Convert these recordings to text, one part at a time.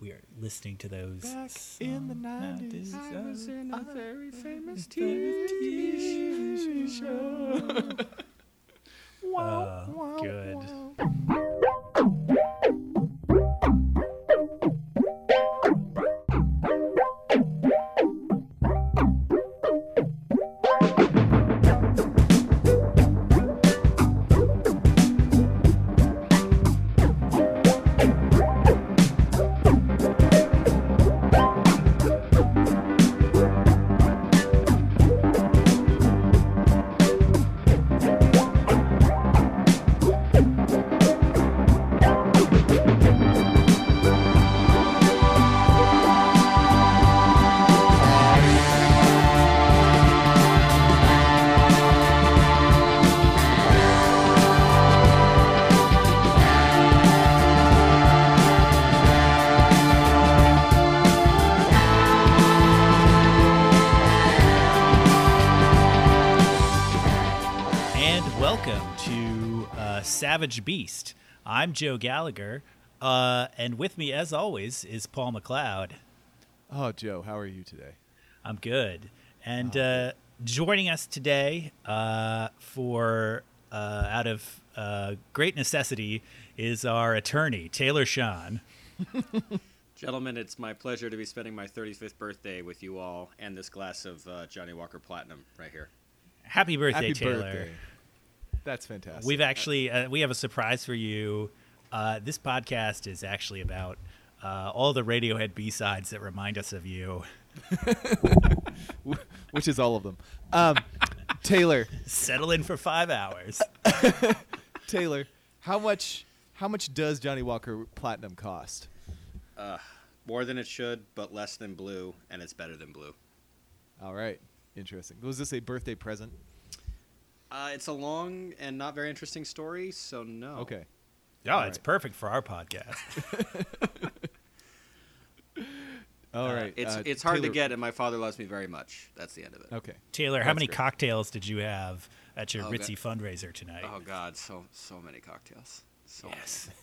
we are listening to those Back in the songs 90s, nowadays. I was in a very famous TV TV show. Uh, good. And Savage Beast. I'm Joe Gallagher, uh, and with me, as always, is Paul McLeod. Oh, Joe, how are you today? I'm good. And Oh, uh, joining us today uh, for uh, out of uh, great necessity is our attorney, Taylor Sean. Gentlemen, it's my pleasure to be spending my 35th birthday with you all and this glass of uh, Johnnie Walker Platinum right here. Happy birthday, Happy Taylor. birthday. That's fantastic. We've actually uh, we have a surprise for you. Uh, this podcast is actually about uh, all the Radiohead B sides that remind us of you. which is all of them. Um, Taylor, Settle in for five hours. Taylor, how much how much does Johnnie Walker Platinum cost? Uh, more than it should, but less than blue, and it's better than blue. All right, interesting. Was this a birthday present? Uh, it's a long and not very interesting story, so no. Okay. Oh, All it's right. perfect for our podcast. All Uh, right. It's uh, it's hard to get, and my father loves me very much. That's the end of it. Okay. Taylor, how many great. cocktails did you have at your Oh, ritzy that- fundraiser tonight? Oh God, so so many cocktails. So many. yes.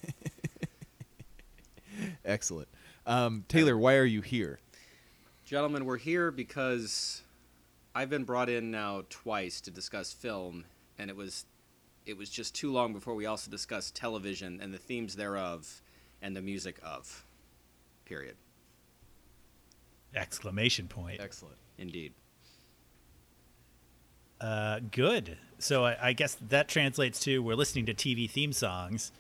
Excellent. Um, Taylor, why are you here? Gentlemen, we're here because I've been brought in now twice to discuss film, and it was it was just too long before we also discussed television and the themes thereof and the music of. Period. Exclamation point. Excellent. Indeed. Uh, good. So I, I guess that translates to we're listening to TV theme songs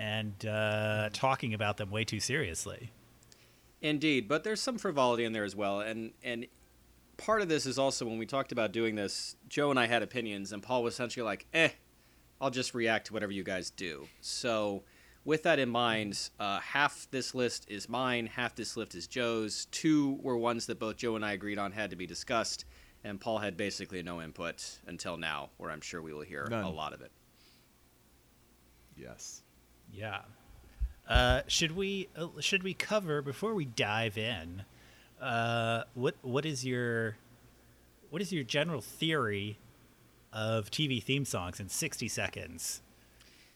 and uh, talking about them way too seriously. Indeed, but there's some frivolity in there as well, and and part of this is also when we talked about doing this, Joe and I had opinions, and Paul was essentially like, "Eh, I'll just react to whatever you guys do." So, with that in mind, uh, half this list is mine, half this list is Joe's. Two were ones that both Joe and I agreed on had to be discussed, and Paul had basically no input until now, where I'm sure we will hear None. a lot of it. Yes. Yeah. Uh, should we uh, should we cover before we dive in? Uh, what what is your what is your general theory of TV theme songs in sixty seconds?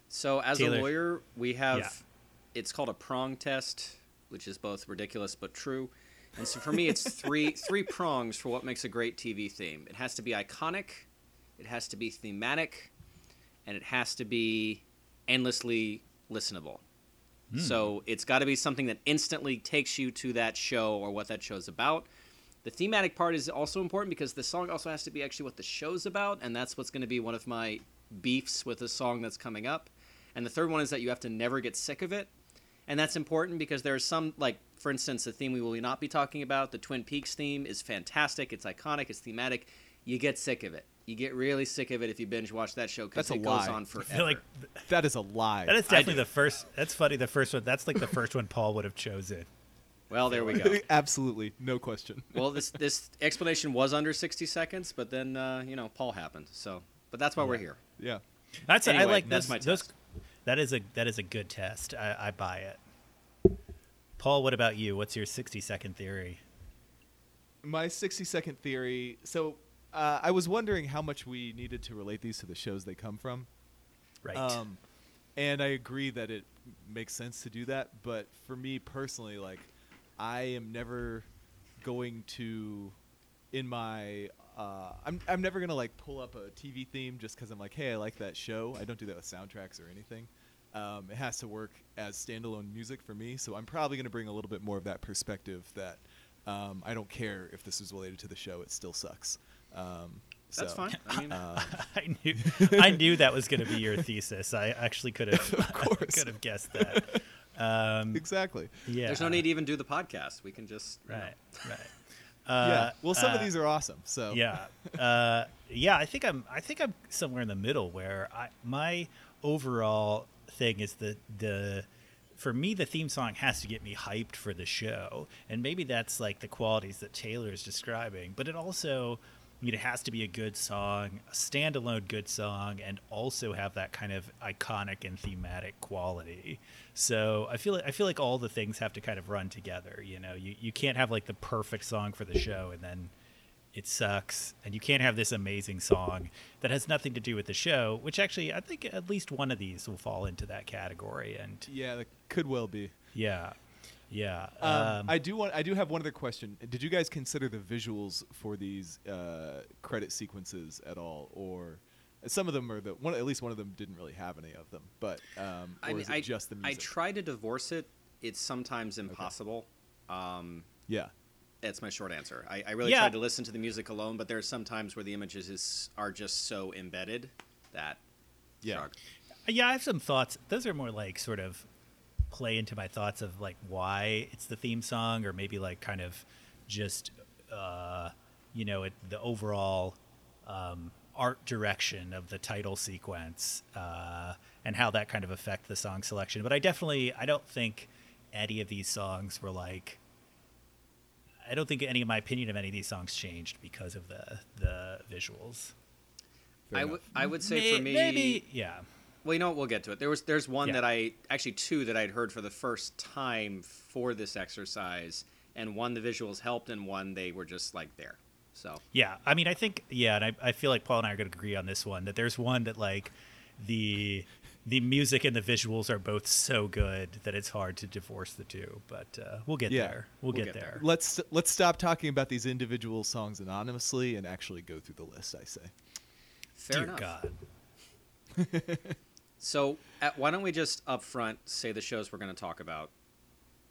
So, as Taylor. a lawyer, we have Yeah. it's called a prong test, which is both ridiculous but true. And so, for me, it's three three prongs for what makes a great TV theme. It has to be iconic, it has to be thematic, and it has to be endlessly listenable. Hmm. So, it's got to be something that instantly takes you to that show or what that show's about. The thematic part is also important because the song also has to be actually what the show's about, and that's what's going to be one of my beefs with the song that's coming up. And the third one is that you have to never get sick of it. And that's important because there are some, like, for instance, the theme we will not be talking about, the Twin Peaks theme, is fantastic. It's iconic, it's thematic. You get sick of it. You get really sick of it if you binge watch that show because That's a it goes lie. on I forever. feel like That is a lie. that is definitely the first. That's funny. The first one. That's like the first one Paul would have chosen. well, there we go. Absolutely, no question. well, this this explanation was under 60 seconds, but then, uh, you know, Paul happened. So, but that's why we're here. Yeah. That's I Anyway, like that's those, my those- test. That is a that is a good test. I, I buy it. Paul, what about you? What's your sixty second theory? My 60 second theory. So uh, I was wondering how much we needed to relate these to the shows they come from. Right. Um, and I agree that it makes sense to do that. But for me personally, like, I am never going to in my uh, I'm I'm never gonna like pull up a TV theme just because I'm like, hey, I like that show. I don't do that with soundtracks or anything. Um, it has to work as standalone music for me. So I'm probably gonna bring a little bit more of that perspective that um, I don't care if this is related to the show. It still sucks. Um, That's fine. I mean, uh, I knew I knew that was going to be your thesis. I actually could have Of course. could have guessed that. Um, exactly. yeah. there's no need to even do the podcast. We can just you know. Right. Right. yeah. Uh, Well, some of uh, these are awesome. So yeah uh, yeah i think i'm i think i'm somewhere in the middle where i my overall thing is that the for me the theme song has to get me hyped for the show and maybe that's like the qualities that taylor is describing but it also I mean, it has to be a good song, a standalone good song, and also have that kind of iconic and thematic quality. So I feel like I feel like all the things have to kind of run together. You know, you, you can't have like the perfect song for the show and then it sucks and you can't have this amazing song that has nothing to do with the show which actually i think at least one of these will fall into that category and yeah, that could well be. yeah yeah Um, um, I do want. I do have one other question. Did you guys consider the visuals for these uh, credit sequences at all, or some of them are the one? At least one of them didn't really have any of them. But um, or I mean, is it I, just the music? I try to divorce it. It's sometimes impossible. Um, yeah. that's my short answer. I, I really Yeah. tried to listen to the music alone, but there are some times where the images is, are just so embedded that. Yeah. shrug. yeah i have some thoughts those are more like sort of play into my thoughts of like why it's the theme song or maybe like kind of just uh you know it, the overall um art direction of the title sequence uh and how that kind of affect the song selection but i definitely i don't think any of these songs were like I don't think any of my opinion of any of these songs changed because of the the visuals. Fair I would I would say May- for me maybe yeah. Well, you know what? We'll get to it. There was there's one Yeah. that I actually two that I'd heard for the first time for this exercise, and one the visuals helped, and one they were just like there. So Yeah, I mean, I think yeah, and I, I feel like Paul and I are going to agree on this one that there's one that like the the music and the visuals are both so good that it's hard to divorce the two. But uh, we'll get Yeah, there. We'll, we'll get, get there. Let's let's stop talking about these individual songs anonymously and actually go through the list. I say. fair Dear enough. God. So uh why don't we just up front say the shows we're going to talk about,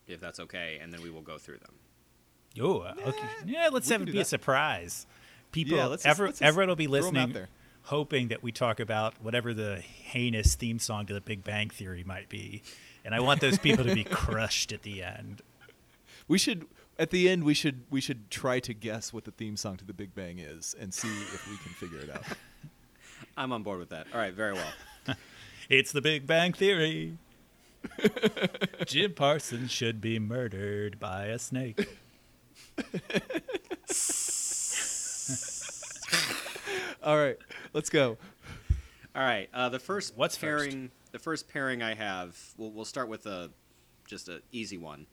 if that's okay, and then we will go through them. Oh, okay. Yeah, let's we have it do be a surprise. People, Yeah, let's just- every- let's just everyone will be throw 'em out listening, there. hoping that we talk about whatever the heinous theme song to The Big Bang Theory might be, and I want those people to be crushed at the end. We should at the end we should we should try to guess what the theme song to The Big Bang is and see if we can figure it out. I'm on board with that. All right, very well. It's The Big Bang Theory. Jim Parsons should be murdered by a snake. All right, let's go. All right. Uh, the first What's first? pairing, the first pairing I have, we'll, we'll start with a just an easy one.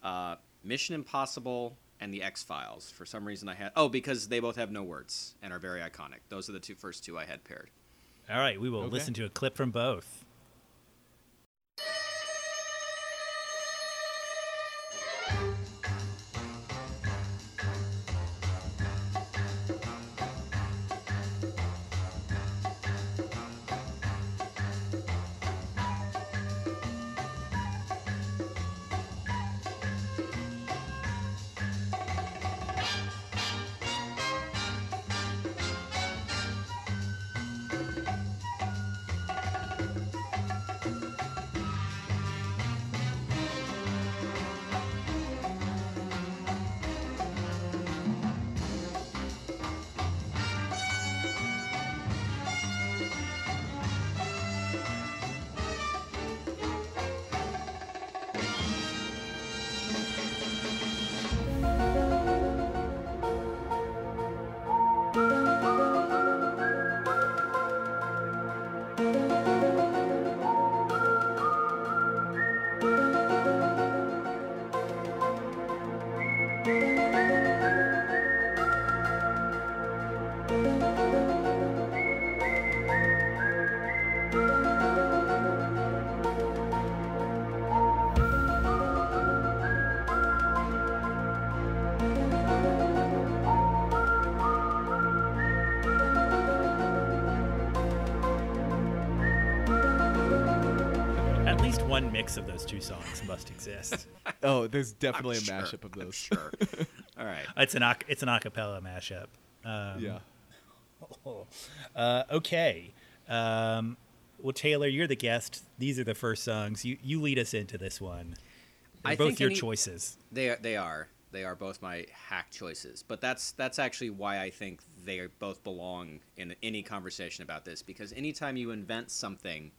Uh, Mission Impossible and the X Files. For some reason, I had oh because they both have no words and are very iconic. Those are the two first two I had paired. All right, we will Okay. listen to a clip from both. One mix of those two songs must exist. Oh, there's definitely I'm a sure, mashup of I'm those. sure. All right. It's an it's an acapella mashup. Um, yeah. Uh, okay. Um, well, Taylor, you're the guest. These are the first songs. You you lead us into this one. They're I both think your any- choices. They are, they are they are both my hack choices, but that's that's actually why I think they both belong in any conversation about this because anytime you invent something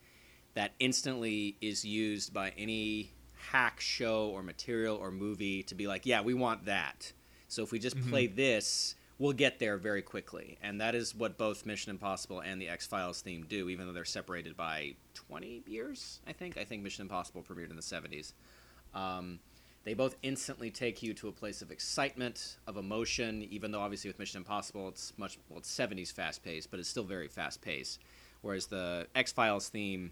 that instantly is used by any hack show or material or movie to be like, yeah, we want that. So if we just play this, we'll get there very quickly. And that is what both Mission Impossible and the X Files theme do, even though they're separated by 20 years, I think. I think Mission Impossible premiered in the 70s. Um, they both instantly take you to a place of excitement, of emotion, even though obviously with Mission Impossible it's much, well, it's 70s fast paced, but it's still very fast paced. Whereas the X Files theme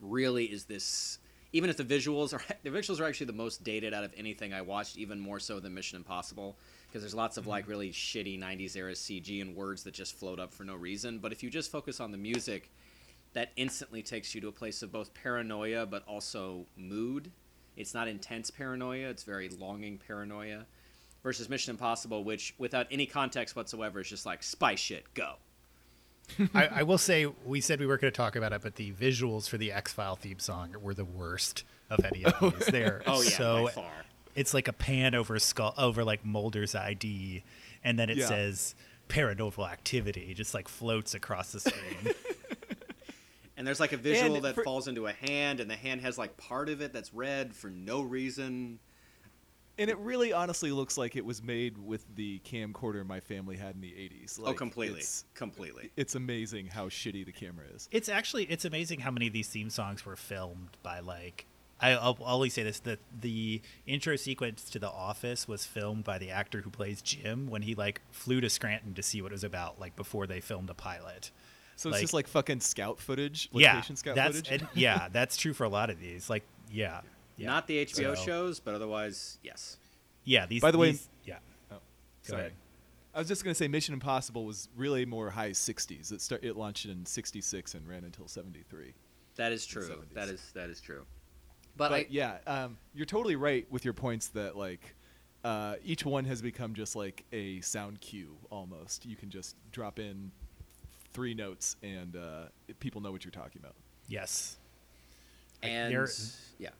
really is this even if the visuals are the visuals are actually the most dated out of anything I watched, even more so than Mission Impossible, because there's lots of like mm-hmm. really shitty '90s era CG and words that just float up for no reason. But if you just focus on the music, that instantly takes you to a place of both paranoia but also mood. It's not intense paranoia; it's very longing paranoia. Versus Mission Impossible, which without any context whatsoever is just like spy shit, go. I, I will say we said we weren't going to talk about it, but the visuals for the X File theme song were the worst of any of oh. these. They're Oh yeah, so by far. it's like a pan over skull over like Mulder's ID, and then it Yeah. says paranormal activity just like floats across the screen. And there's like a visual And that for- falls into a hand, and the hand has like part of it that's red for no reason. And it really honestly looks like it was made with the camcorder my family had in the 80s. oh, completely, It's, completely. it's amazing how shitty the camera is. it's actually it's amazing how many of these theme songs were filmed by like I, I'll I'll always say this the the intro sequence to The Office was filmed by the actor who plays Jim when he like flew to Scranton to see what it was about like before they filmed a pilot. So it's just like fucking scout footage, yeah, scout that's footage. and yeah, that's true for a lot of these. Like yeah, yeah. Not the HBO So- shows, but otherwise, yes. Yeah, these. By the way- yeah. Oh, Go sorry. ahead. I was just gonna say Mission Impossible was really more high 60s. It start it launched in 66 and ran until 73. That is true. That is that is true. But, But I, yeah, um, you're totally right with your points that like uh, each one has become just like a sound cue almost. You can just drop in three notes and uh, people know what you're talking about. Yes. And they're- yeah,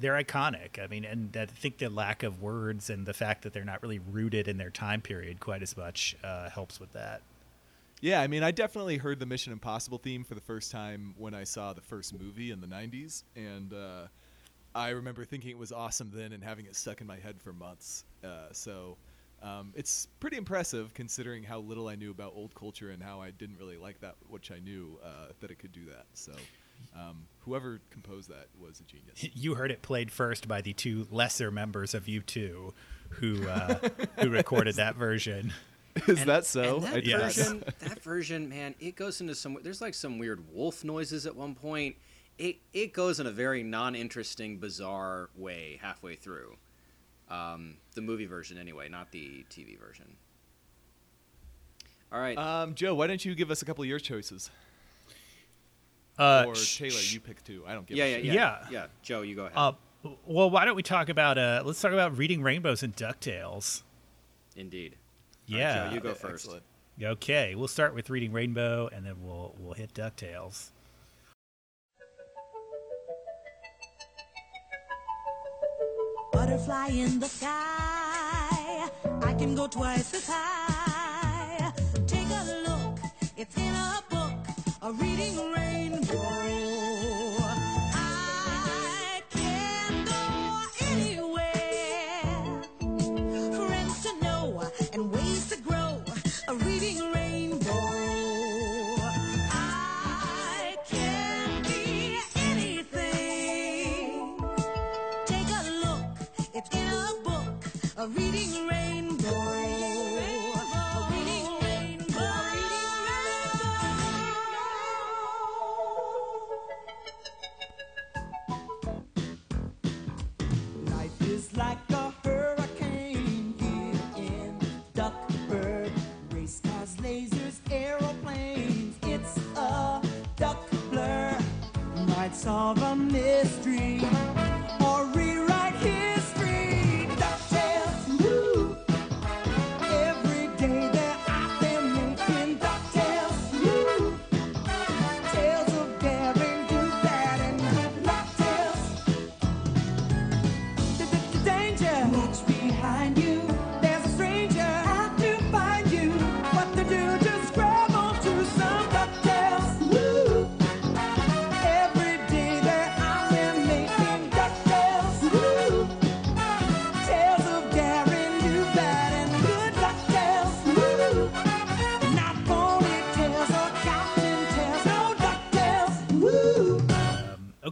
they're iconic. I mean, and I think the lack of words and the fact that they're not really rooted in their time period quite as much uh, helps with that. Yeah, I mean, I definitely heard the Mission Impossible theme for the first time when I saw the first movie in the 90s. And uh, I remember thinking it was awesome then and having it stuck in my head for months. Uh, so um, it's pretty impressive considering how little I knew about old culture and how I didn't really like that, which I knew uh, that it could do that. So um, whoever composed that was a genius. You heard it played first by the two lesser members of U2 who uh, who recorded that version. Is And- that so? and that I Yes. tried. version, that version, man, it goes into some. There's like some weird wolf noises at one point. It it goes in a very non-interesting, bizarre way halfway through. Um, the movie version, anyway, not the TV version. All right. Um, Joe, why don't you give us a couple of your choices? Uh, or sh- Taylor, sh- you pick two. I don't give yeah, a yeah, yeah, Yeah. yeah, Joe, you go ahead. Uh, well, why don't we talk about uh, let's talk about reading rainbows and Ducktales. Indeed. All right, Yeah. Joe, you go first. excellent. Okay, we'll start with reading Rainbow, and then we'll we'll hit Ducktales. Butterfly in the sky. I can go twice as high. Take a look, it's in a book, a reading rainbow. Solve a mystery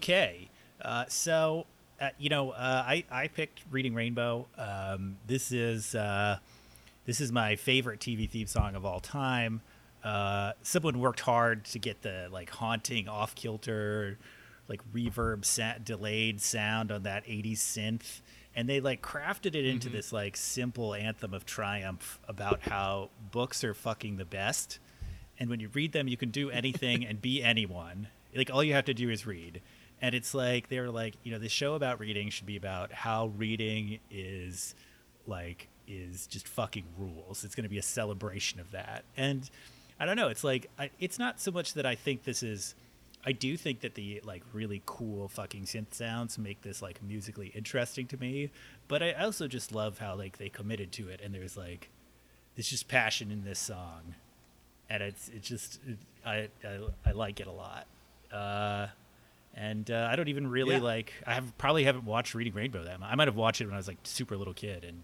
Okay, uh, so uh, you know, uh, I I picked Reading Rainbow. Um, this is uh, this is my favorite TV theme song of all time. Uh, someone worked hard to get the like haunting, off kilter, like reverb, sa- delayed sound on that '80s synth, and they like crafted it into this like simple anthem of triumph about how books are fucking the best. And when you read them you can do anything and be anyone. Like all you have to do is read and it's like they were like you know the show about reading should be about how reading is like is just fucking rules. It's going to be a celebration of that. And i don't know it's like I, it's not so much that i think this is i do think that the like really cool fucking synth sounds make this like musically interesting to me. But i also just love how like they committed to it and there's like there's just passion in this song. And it's it's just it, I, I I like it a lot. Uh, and uh, I don't even really Yeah. like. I have probably haven't watched Reading Rainbow that much. I might have watched it when I was like super little kid and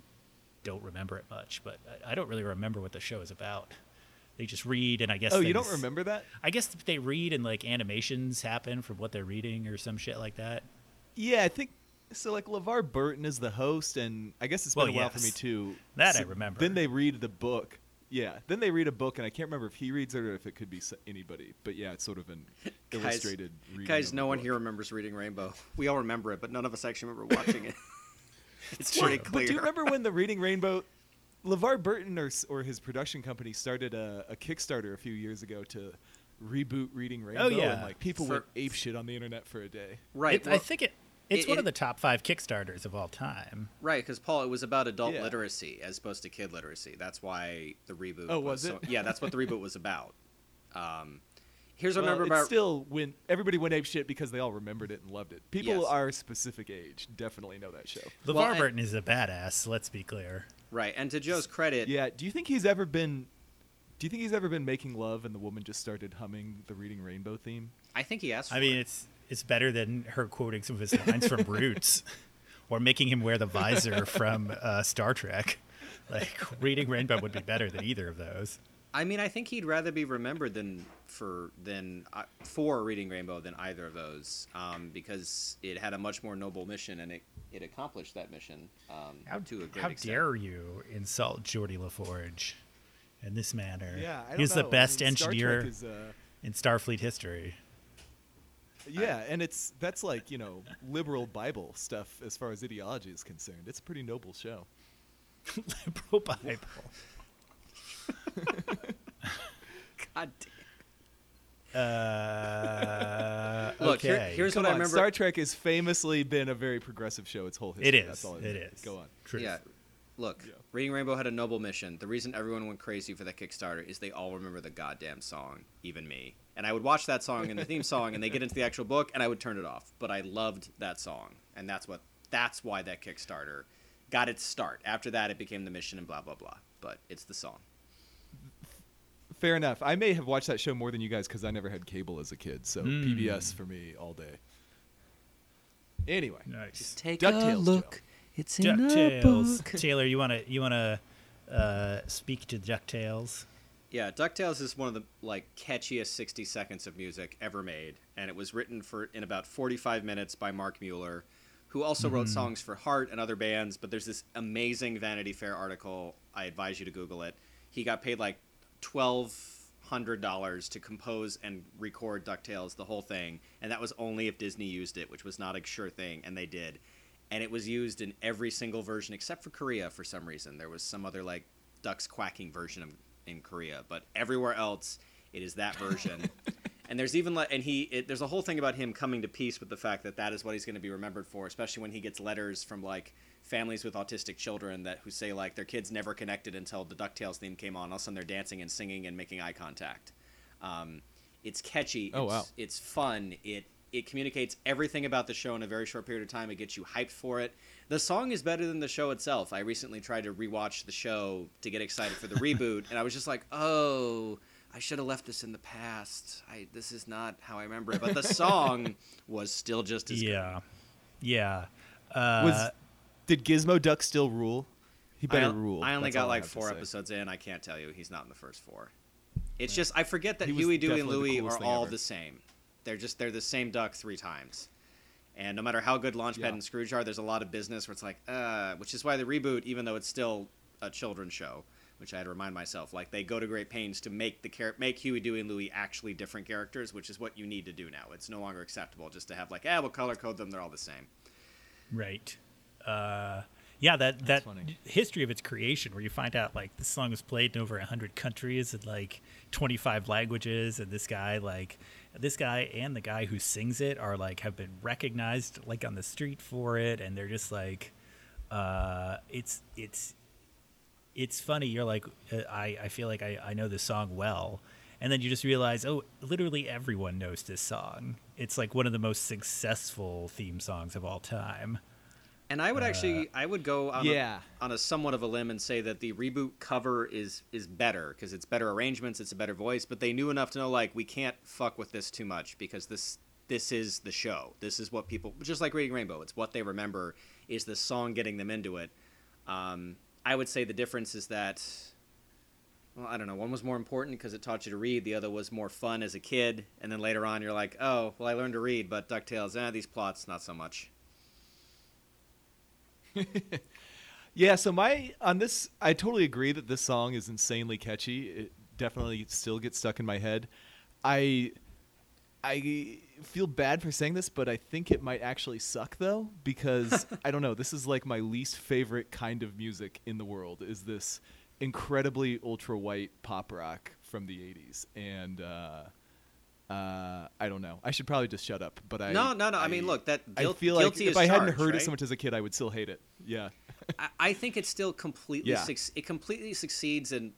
don't remember it much. But I, I don't really remember what the show is about. They just read, and I guess Oh, you don't remember that? I guess they read and like animations happen from what they're reading or some shit like that. Yeah, I think so. Like LeVar Burton is the host, and I guess it's been Well, a while for me yes. too. That I remember. Then they read the book. Yeah, then they read a book, and I can't remember if he reads it or if it could be anybody. But yeah, it's sort of an illustrated. reading Guys, no one book. here remembers reading Rainbow. We all remember it, but none of us actually remember watching it. it's pretty But clear. do you remember when the Reading Rainbow, LeVar Burton or, or his production company started a, a Kickstarter a few years ago to reboot Reading oh, Rainbow? Oh, yeah. And like people For- went ape shit on the internet for a day. Right. It- I think it. It's it- one it- of the top five Kickstarters of all time. Right, because Paul, it was about adult Yeah. literacy as opposed to kid literacy. That's why the reboot. Oh, was so- it? yeah, that's what the reboot was about. Um, here's what I Well, remember it's about. still when everybody went ape shit because they all remembered it and loved it. People Yes. our specific age definitely know that show. LeVar Well, Burton is a badass. Let's be clear. right, and to Joe's credit, Yeah. Do you think he's ever been? Do you think he's ever been making love and the woman just started humming the Reading Rainbow theme? I think he asked. For I mean, it. it's it's better than her quoting some of his lines from Roots, or making him wear the visor from uh, Star Trek. Like reading Rainbow would be better than either of those. I mean, I think he'd rather be remembered than for than uh, for reading Rainbow than either of those, um, because it had a much more noble mission and it, it accomplished that mission um, How, to a great how extent. dare you insult Geordi La Forge in this manner? Yeah, I don't he's the know. I best mean, engineer is, uh, in Starfleet history. Yeah, and it's that's like you know liberal Bible stuff as far as ideology is concerned. It's a pretty noble show. Liberal Bible. God damn. Uh, Look, here- here's Come what I remember. Star Trek has famously been a very progressive show its whole history. it is. That's all It know. is. Go on. Truth. Yeah. Look, Yeah. Reading Rainbow had a noble mission. The reason everyone went crazy for that Kickstarter is they all remember the goddamn song, even me. And I would watch that song and the theme song, and they get into the actual book, and I would turn it off. But I loved that song, and that's what that's why that Kickstarter got its start. After that, it became the mission and blah blah blah. But it's the song. Fair enough. I may have watched that show more than you guys because I never had cable as a kid. So Mm. PBS for me all day. Anyway, Nice. Take DuckTales, Joe. It's in Ducktales. Taylor, you want to you want to uh, speak to Ducktales? Yeah, DuckTales is one of the like catchiest 60 seconds of music ever made, and it was written for in about 45 minutes by Mark Mueller, who also wrote songs for Heart and other bands, but there's this amazing Vanity Fair article, I advise you to google it. He got paid like $1200 to compose and record DuckTales the whole thing, and that was only if Disney used it, which was not a sure thing, and they did. And it was used in every single version except for Korea for some reason. There was some other like ducks quacking version of, in Korea, but everywhere else it is that version. and there's even le- and he it, there's a whole thing about him coming to peace with the fact that that is what he's going to be remembered for, especially when he gets letters from like families with autistic children that who say like their kids never connected until the Ducktales theme came on. All of a sudden they're dancing and singing and making eye contact. Um, it's catchy. Oh, it's, wow. It's fun. It it communicates everything about the show in a very short period of time. It gets you hyped for it. The song is better than the show itself. I recently tried to rewatch the show to get excited for the reboot, and I was just like, oh. I should have left this in the past. I this is not how I remember it, but the song was still just as good. Yeah, yeah. Uh, Was did Gizmo Duck still rule? He better I, rule. I only That's got like have to four say. episodes in. I can't tell you he's not in the first four. It's just I forget that He was Huey, Dewey, and Louie coolest are all ever. the same. They're just they're the same duck three times. And no matter how good Launchpad Yeah. and Scrooge are, there's a lot of business where it's like, uh, which is why the reboot, even though it's still a children's show, which I had to remind myself, like they go to great pains to make the char- make Huey, Dewey, and Louie actually different characters, which is what you need to do now. It's no longer acceptable just to have like, ah, we'll color code them, they're all the same. Right. Uh, yeah, that that funny. history of its creation, where you find out like this song was played in over hundred countries and like twenty five languages, and this guy like this guy and the guy who sings it are like have been recognized like on the street for it, and they're just like, uh, it's it's it's funny. You're like, uh, I I feel like I I know this song well. And then you just realize, oh, literally everyone knows this song. It's like one of the most successful theme songs of all time. And I would Uh, actually, I would go on, Yeah. a, on a somewhat of a limb and say that the reboot cover is is better because it's better arrangements, it's a better voice. But they knew enough to know like we can't fuck with this too much because this this is the show. This is what people just like Reading Rainbow. It's what they remember is the song getting them into it. Um, I would say the difference is that. Well, I don't know. One was more important because it taught you to read. The other was more fun as a kid. And then later on, you're like, oh, well, I learned to read, but DuckTales, eh, these plots, not so much. Yeah, so my on this, I totally agree that this song is insanely catchy. It definitely still gets stuck in my head. I I feel bad for saying this, but I think it might actually suck though because I don't know. This is like my least favorite kind of music in the world. Is this incredibly ultra white pop rock from the '80s? And uh, uh, I don't know. I should probably just shut up. But I No, no, no. I mean, look, that guilt- I feel like if I hadn't heard right? it so much as a kid, I would still hate it. Yeah. I, I think it still completely Yeah. suc- it completely succeeds and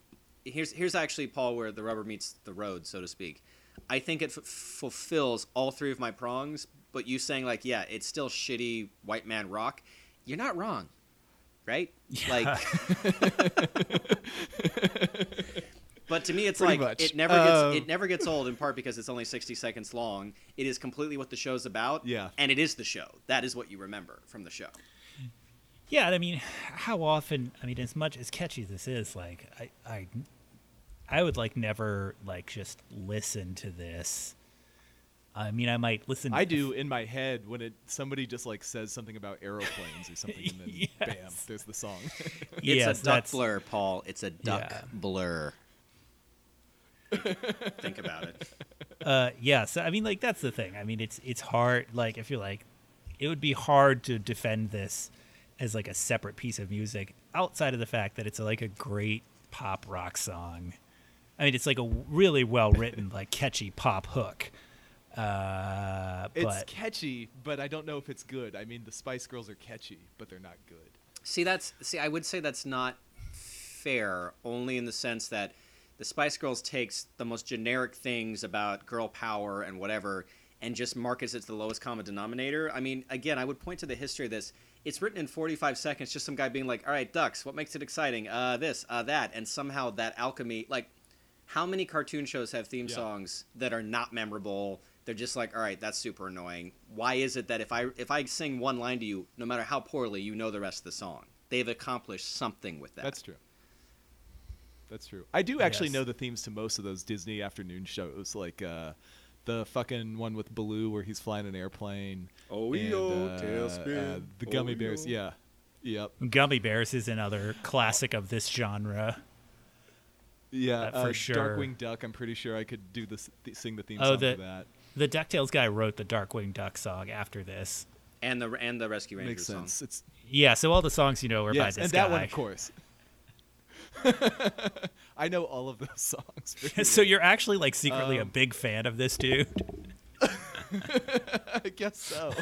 here's here's actually Paul where the rubber meets the road so to speak. I think it f- fulfills all three of my prongs, but you saying like yeah, it's still shitty white man rock. You're not wrong. Right? Like But to me it's like much. it never gets Um, it never gets old in part because it's only 60 seconds long. It is completely what the show's about. Yeah. And it is the show. That is what you remember from the show. Yeah, I mean, how often? I mean, as much as catchy as this is, like, I, I, I would like never like just listen to this. I mean, I might listen. I do in my head when it somebody just like says something about aeroplanes or something, and then bam, there's the song. It's Yes, a duck blur, Paul. It's a duck Yeah. blur. Think about it. Uh, yeah. So I mean, like that's the thing. I mean, it's it's hard. Like I feel like it would be hard to defend this as like a separate piece of music outside of the fact that it's like a great pop rock song. I mean, it's like a really well written, like catchy pop hook. Uh, it's but catchy, but I don't know if it's good. I mean, the Spice Girls are catchy, but they're not good. See, that's see. I would say that's not fair, only in the sense that the Spice Girls takes the most generic things about girl power and whatever, and just markets it to the lowest common denominator. I mean, again, I would point to the history of this. It's written in 45 seconds, just some guy being like, "All right, ducks. What makes it exciting? Uh, this, uh, that," and somehow that alchemy, like. How many cartoon shows have theme Yeah. songs that are not memorable? They're just like, all right, that's super annoying. Why is it that if I if I sing one line to you, no matter how poorly, you know the rest of the song? They've accomplished something with that. That's true. That's true. I do actually Yes. know the themes to most of those Disney afternoon shows, like uh, the fucking one with Baloo where he's flying an airplane. Oh, and, yo, uh, TaleSpin. uh, the Gummy Oh, Bears. yo. Yeah. Yep. Gummy Bears is another classic of this genre. Yeah. Uh, for sure. Darkwing Duck. I'm pretty sure I could do this, th- sing the theme Oh, song the- for that. The Ducktales guy wrote the Darkwing Duck song after this. and the and the Rescue Rangers Makes song. sense. It's Yeah, so all the songs you know are by yes, this and guy. that one, of course. I know all of those songs. so well. you're actually like secretly a Um, big fan of this dude. I guess so.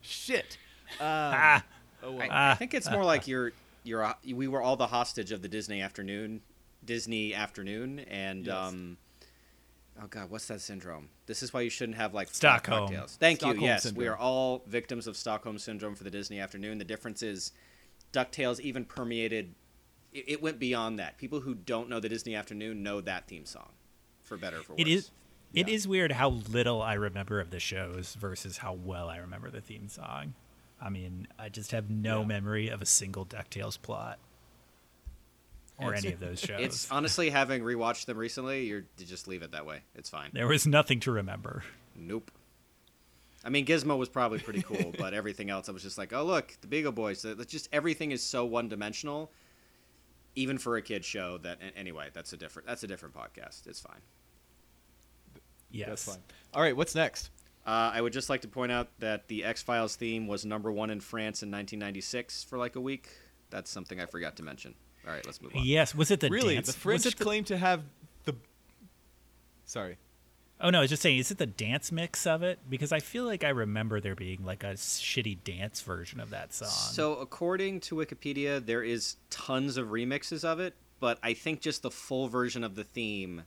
Shit. Um, ah, oh, well. I, I Ah. think it's more like you're you're a- we were all the hostage of the Disney afternoon, Disney afternoon, and Yes. um, oh god, what's that syndrome? This is why you shouldn't have like flat Stockholm. cocktails. Thank Stockholm you. Yes, we are all victims of Stockholm syndrome for the Disney afternoon. The difference is, Ducktales even permeated. It, it went beyond that. People who don't know the Disney afternoon know that theme song, for better or for worse. it is. It Yeah. is weird how little I remember of the shows versus how well I remember the theme song. I mean, I just have no Yeah. memory of a single Ducktales plot or It's- any of those shows. It's honestly having rewatched them recently. You're you just leave it that way. It's fine. there was nothing to remember. Nope. I mean, Gizmo was probably pretty cool, but everything else, I was just like, oh look, the Beagle Boys. It's just everything is so one dimensional, even for a kid show. That anyway, that's a different that's a different podcast. It's fine. Yes. That's fine. All right, what's next? Uh, I would just like to point out that the X Files theme was number one in France in 1996 for like a week. That's something I forgot to mention. All right, let's move on. Yes. Was it the really, dance? the was French it the- claim to have the. Sorry. Oh no, I was just saying, is it the dance mix of it? Because I feel like I remember there being like a shitty dance version of that song. So, according to Wikipedia, there is tons of remixes of it, but I think just the full version of the theme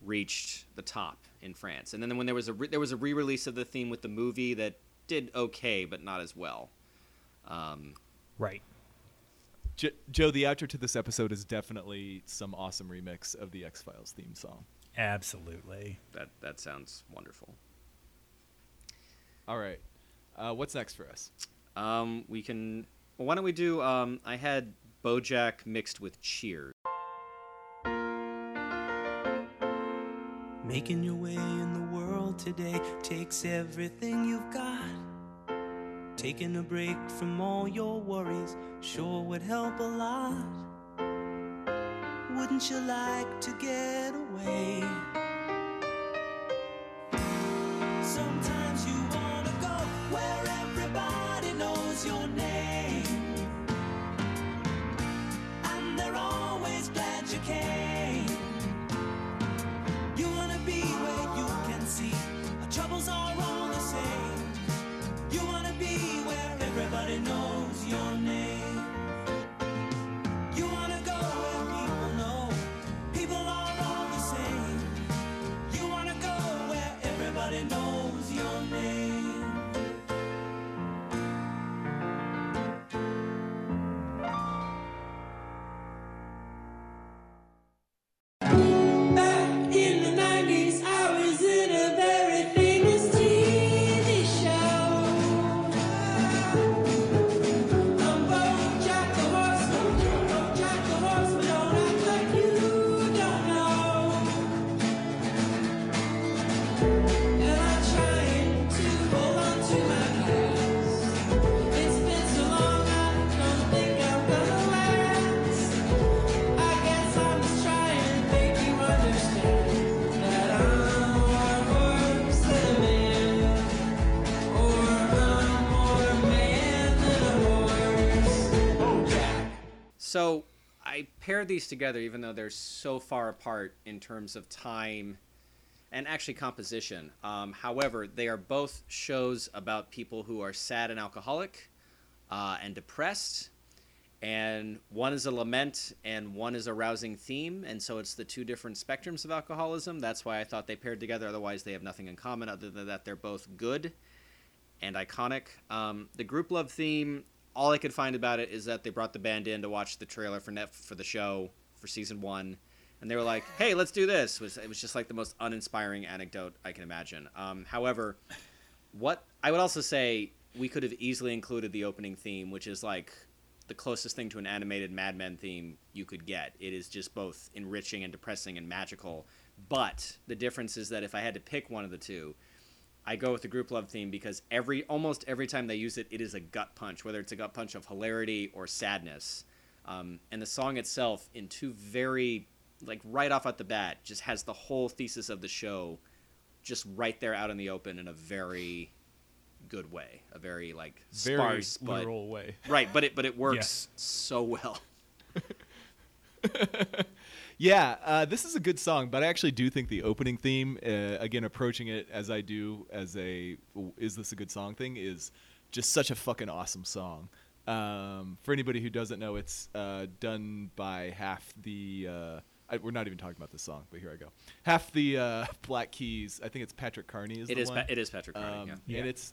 reached the top in France. And then when there was a re- there was a re-release of the theme with the movie that did okay, but not as well. Um, right. Jo- Joe, the outro to this episode is definitely some awesome remix of the X Files theme song. Absolutely. that that sounds wonderful. All right. Uh, what's next for us? Um, we can. Well, why don't we do? Um, I had BoJack mixed with Cheers. Making your way in the world today takes everything you've got. Taking a break from all your worries sure would help a lot. Wouldn't you like to get away? Sometimes So I paired these together, even though they're so far apart in terms of time and actually composition. Um, however, they are both shows about people who are sad and alcoholic uh, and depressed. And one is a lament and one is a rousing theme. And so it's the two different spectrums of alcoholism. That's why I thought they paired together. Otherwise, they have nothing in common other than that they're both good and iconic. Um, the Grouplove theme, all I could find about it is that they brought the band in to watch the trailer for net for the show for season one, and they were like, "Hey, let's do this." It was it was just like the most uninspiring anecdote I can imagine. Um, however, what I would also say we could have easily included the opening theme, which is like the closest thing to an animated Mad Men theme you could get. It is just both enriching and depressing and magical. But the difference is that if I had to pick one of the two, I go with the Grouplove theme because every almost every time they use it, it is a gut punch, whether it's a gut punch of hilarity or sadness. Um, and the song itself, in two very like right off at the bat, just has the whole thesis of the show, just right there out in the open in a very good way, a very like Very sparse but way. right, but it but it works Yes. so well. Yeah, uh, this is a good song, but I actually do think the opening theme, uh, again, approaching it as I do as a "is this a good song" thing, is just such a fucking awesome song. Um, for anybody who doesn't know, it's uh, done by half the. Uh, I, we're not even talking about this song, but here I go. Half the uh, Black Keys. I think it's Patrick Carney. Is It the is. one. Pa- it is Patrick Carney. Um, yeah. Yeah. And it's,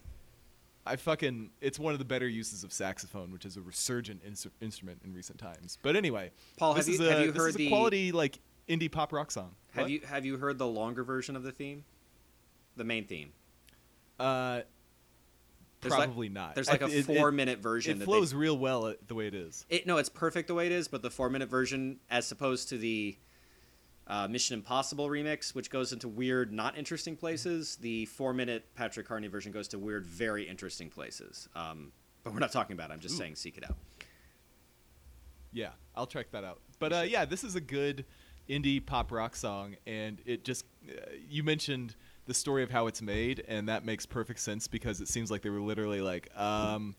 I fucking, it's one of the better uses of saxophone, which is a resurgent ins- instrument in recent times. But anyway, Paul, this have is you- a, have you this heard is a the- quality like indie pop rock song. Have What? you have you heard the longer version of the theme? The main theme. Uh, There's like- probably not. There's like a th- it- it- four-minute version. It flows They, real well the way it is. it, no, it's perfect the way it is, but the four-minute version, as opposed to the uh, Mission Impossible remix, which goes into weird, not interesting places, the four-minute Patrick Carney version goes to weird, very interesting places. Um, but we're not talking about. it. I'm just Ooh. saying, seek it out. Yeah, I'll check that out. But uh, yeah, this is a good indie pop rock song, and it just uh, you mentioned the story of how it's made, and that makes perfect sense because it seems like they were literally like, um,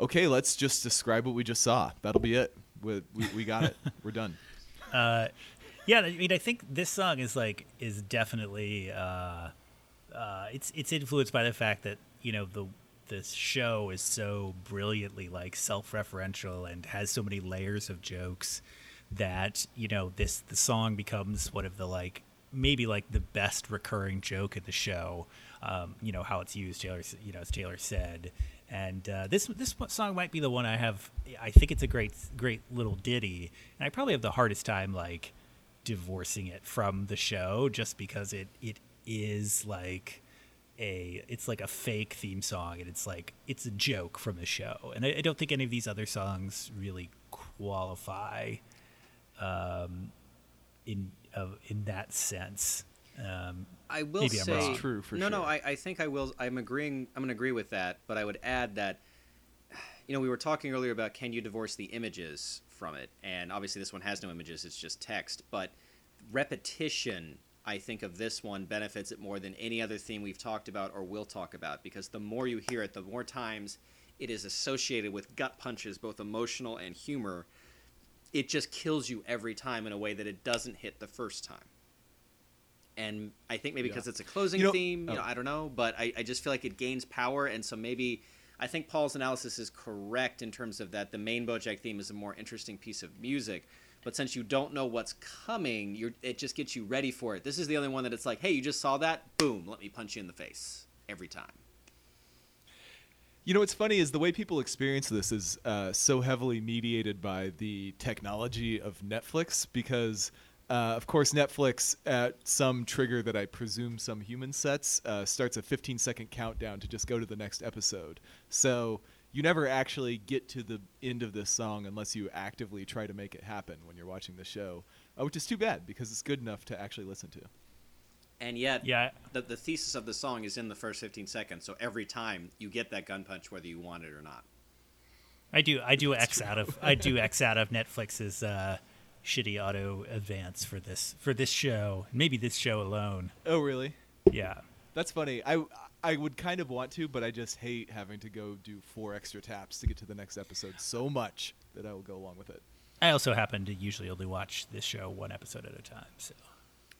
okay, let's just describe what we just saw. That'll be it. We, we, we got it. We're done. Uh, yeah, I mean, I think this song is like is definitely uh, uh, it's it's influenced by the fact that you know the this show is so brilliantly like self-referential and has so many layers of jokes that you know this the song becomes one of the like maybe like the best recurring joke in the show. Um, you know how it's used, Taylor. You know as Taylor said, and uh, this this song might be the one I have. I think it's a great great little ditty, and I probably have the hardest time like divorcing it from the show just because it it is like a it's like a fake theme song and it's like it's a joke from the show and I, I don't think any of these other songs really qualify um in uh, in that sense um I will Maybe I'm say wrong. True, for sure. no, no. I, I think I will. I'm agreeing. I'm going to agree with that. But I would add that, you know, we were talking earlier about can you divorce the images from it, and obviously this one has no images. It's just text. But repetition, I think of this one benefits it more than any other theme we've talked about or will talk about because the more you hear it, the more times it is associated with gut punches, both emotional and humor. It just kills you every time in a way that it doesn't hit the first time and I think maybe Yeah. because it's a closing You know- theme, you know, oh. I don't know, but I, I just feel like it gains power, and so maybe I think Paul's analysis is correct in terms of that the main BoJack theme is a more interesting piece of music, but since you don't know what's coming, it just gets you ready for it. This is the only one that it's like, hey, you just saw that, boom, let me punch you in the face every time. You know what's funny is the way people experience this is uh, so heavily mediated by the technology of Netflix because, uh, of course, Netflix at some trigger that I presume some human sets uh, starts a 15 second countdown to just go to the next episode. So you never actually get to the end of this song unless you actively try to make it happen when you're watching the show, uh, which is too bad because it's good enough to actually listen to. And yet, yeah the, the thesis of the song is in the first 15 seconds, so every time you get that gun punch whether you want it or not. I do I do X out of I do X out of Netflix's uh shitty auto advance for this for this show maybe this show alone Oh, really? yeah That's funny. I I would kind of want to, but I just hate having to go do four extra taps to get to the next episode so much that I will go along with it. I also happen to usually only watch this show one episode at a time so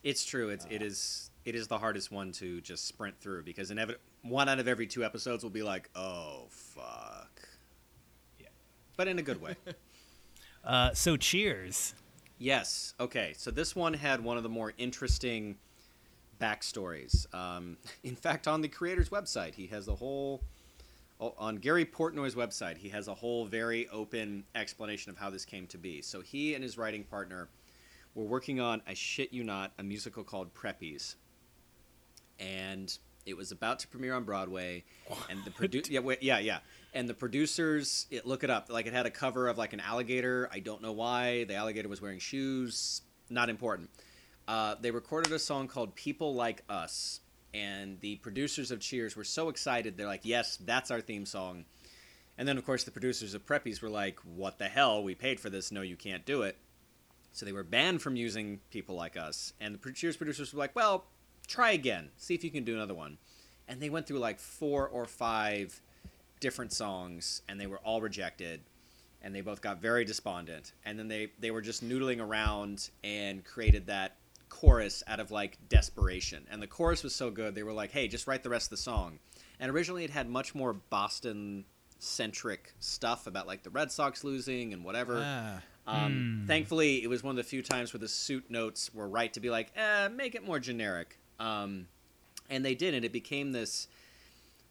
It's true. It's it is it is the hardest one to just sprint through because inevit- one out of every two episodes will be like, oh fuck. Yeah. But in a good way. uh so cheers yes. Okay. So this one had one of the more interesting backstories. Um, in fact, on the creator's website, he has a whole. oh, On Gary Portnoy's website, he has a whole very open explanation of how this came to be. So he and his writing partner were working on, I shit you not, a musical called Preppies. And it was about to premiere on Broadway. And the produ- yeah, yeah, yeah. And the producers, it, look it up. Like it had a cover of like an alligator. I don't know why. The alligator was wearing shoes. Not important. Uh, they recorded a song called "People Like Us," and the producers of Cheers were so excited. They're like, "Yes, that's our theme song." And then, of course, the producers of Preppies were like, "What the hell? We paid for this. No, you can't do it." So they were banned from using "People Like Us." And the Cheers producers were like, "Well, try again. See if you can do another one." And they went through like four or five different songs, and they were all rejected. and they both got very despondent. And then they they were just noodling around and created that chorus out of like desperation. And the chorus was so good, they were like, "Hey, just write the rest of the song." And originally, it had much more Boston centric stuff about like the Red Sox losing and whatever. Ah. Um, Thankfully, it was one of the few times where the suit notes were right to be like, eh, make it more generic. Um, and they did, and it became this.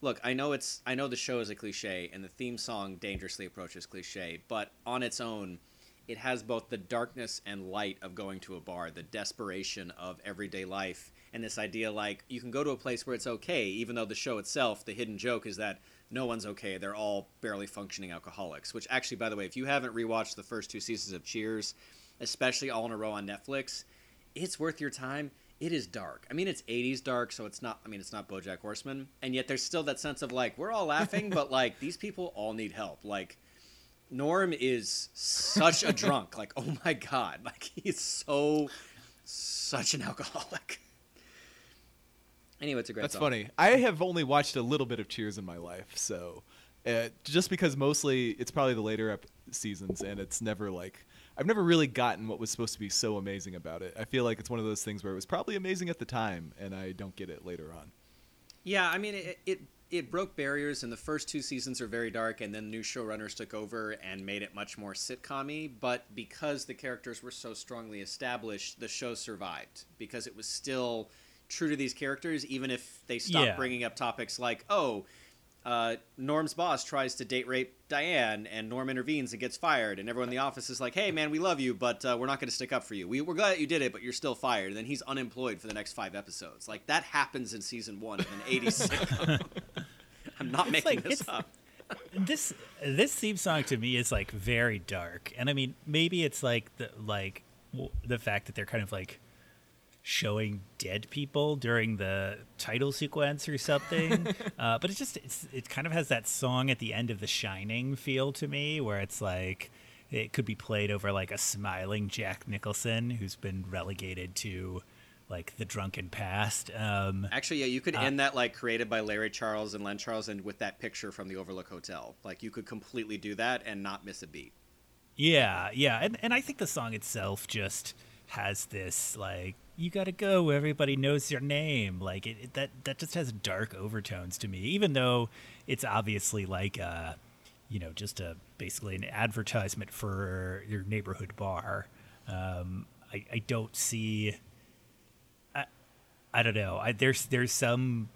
Look, I know it's I know the show is a cliche, and the theme song dangerously approaches cliche, but on its own, it has both the darkness and light of going to a bar, the desperation of everyday life, and this idea like you can go to a place where it's okay, even though the show itself, the hidden joke is that no one's okay. They're all barely functioning alcoholics. Which actually, by the way, if you haven't rewatched the first two seasons of Cheers, especially all in a row on Netflix, it's worth your time. It is dark. I mean, it's 80s dark, so it's not. I mean, it's not BoJack Horseman, and yet there's still that sense of like we're all laughing, but like these people all need help. Like Norm is such a drunk. Like, oh my god, like he's so such an alcoholic. Anyway, it's a great. That's song. funny. I have only watched a little bit of Cheers in my life, so uh, just because mostly it's probably the later ep- seasons, and it's never like I've never really gotten what was supposed to be so amazing about it. I feel like it's one of those things where it was probably amazing at the time, and I don't get it later on. Yeah, I mean, it, it it broke barriers, and the first two seasons are very dark, and then new showrunners took over and made it much more sitcom But because the characters were so strongly established, the show survived because it was still true to these characters, even if they stopped Yeah. bringing up topics like, oh. Uh, Norm's boss tries to date rape Diane, and Norm intervenes and gets fired. And everyone in the office is like, "Hey, man, we love you, but uh, we're not going to stick up for you. We, we're glad you did it, but you're still fired." And then he's unemployed for the next five episodes. Like that happens in season one of an '80s sitcom. I'm not making like- this up. this this theme song to me is like very dark and i mean maybe it's like the like w- the fact that they're kind of like showing dead people during the title sequence or something uh, but it just it's, it kind of has that song at the end of the shining feel to me where it's like it could be played over like a smiling jack nicholson who's been relegated to like the drunken past um, Actually, yeah, you could end that like created by Larry Charles and Len Charles, and with that picture from the Overlook Hotel. Like you could completely do that and not miss a beat. Yeah, yeah, and and I think the song itself just has this like you gotta go everybody knows your name. Like it, it that that just has dark overtones to me, even though it's obviously like a you know just a basically an advertisement for your neighborhood bar. Um, I I don't see. I I don't know. I, there's there's some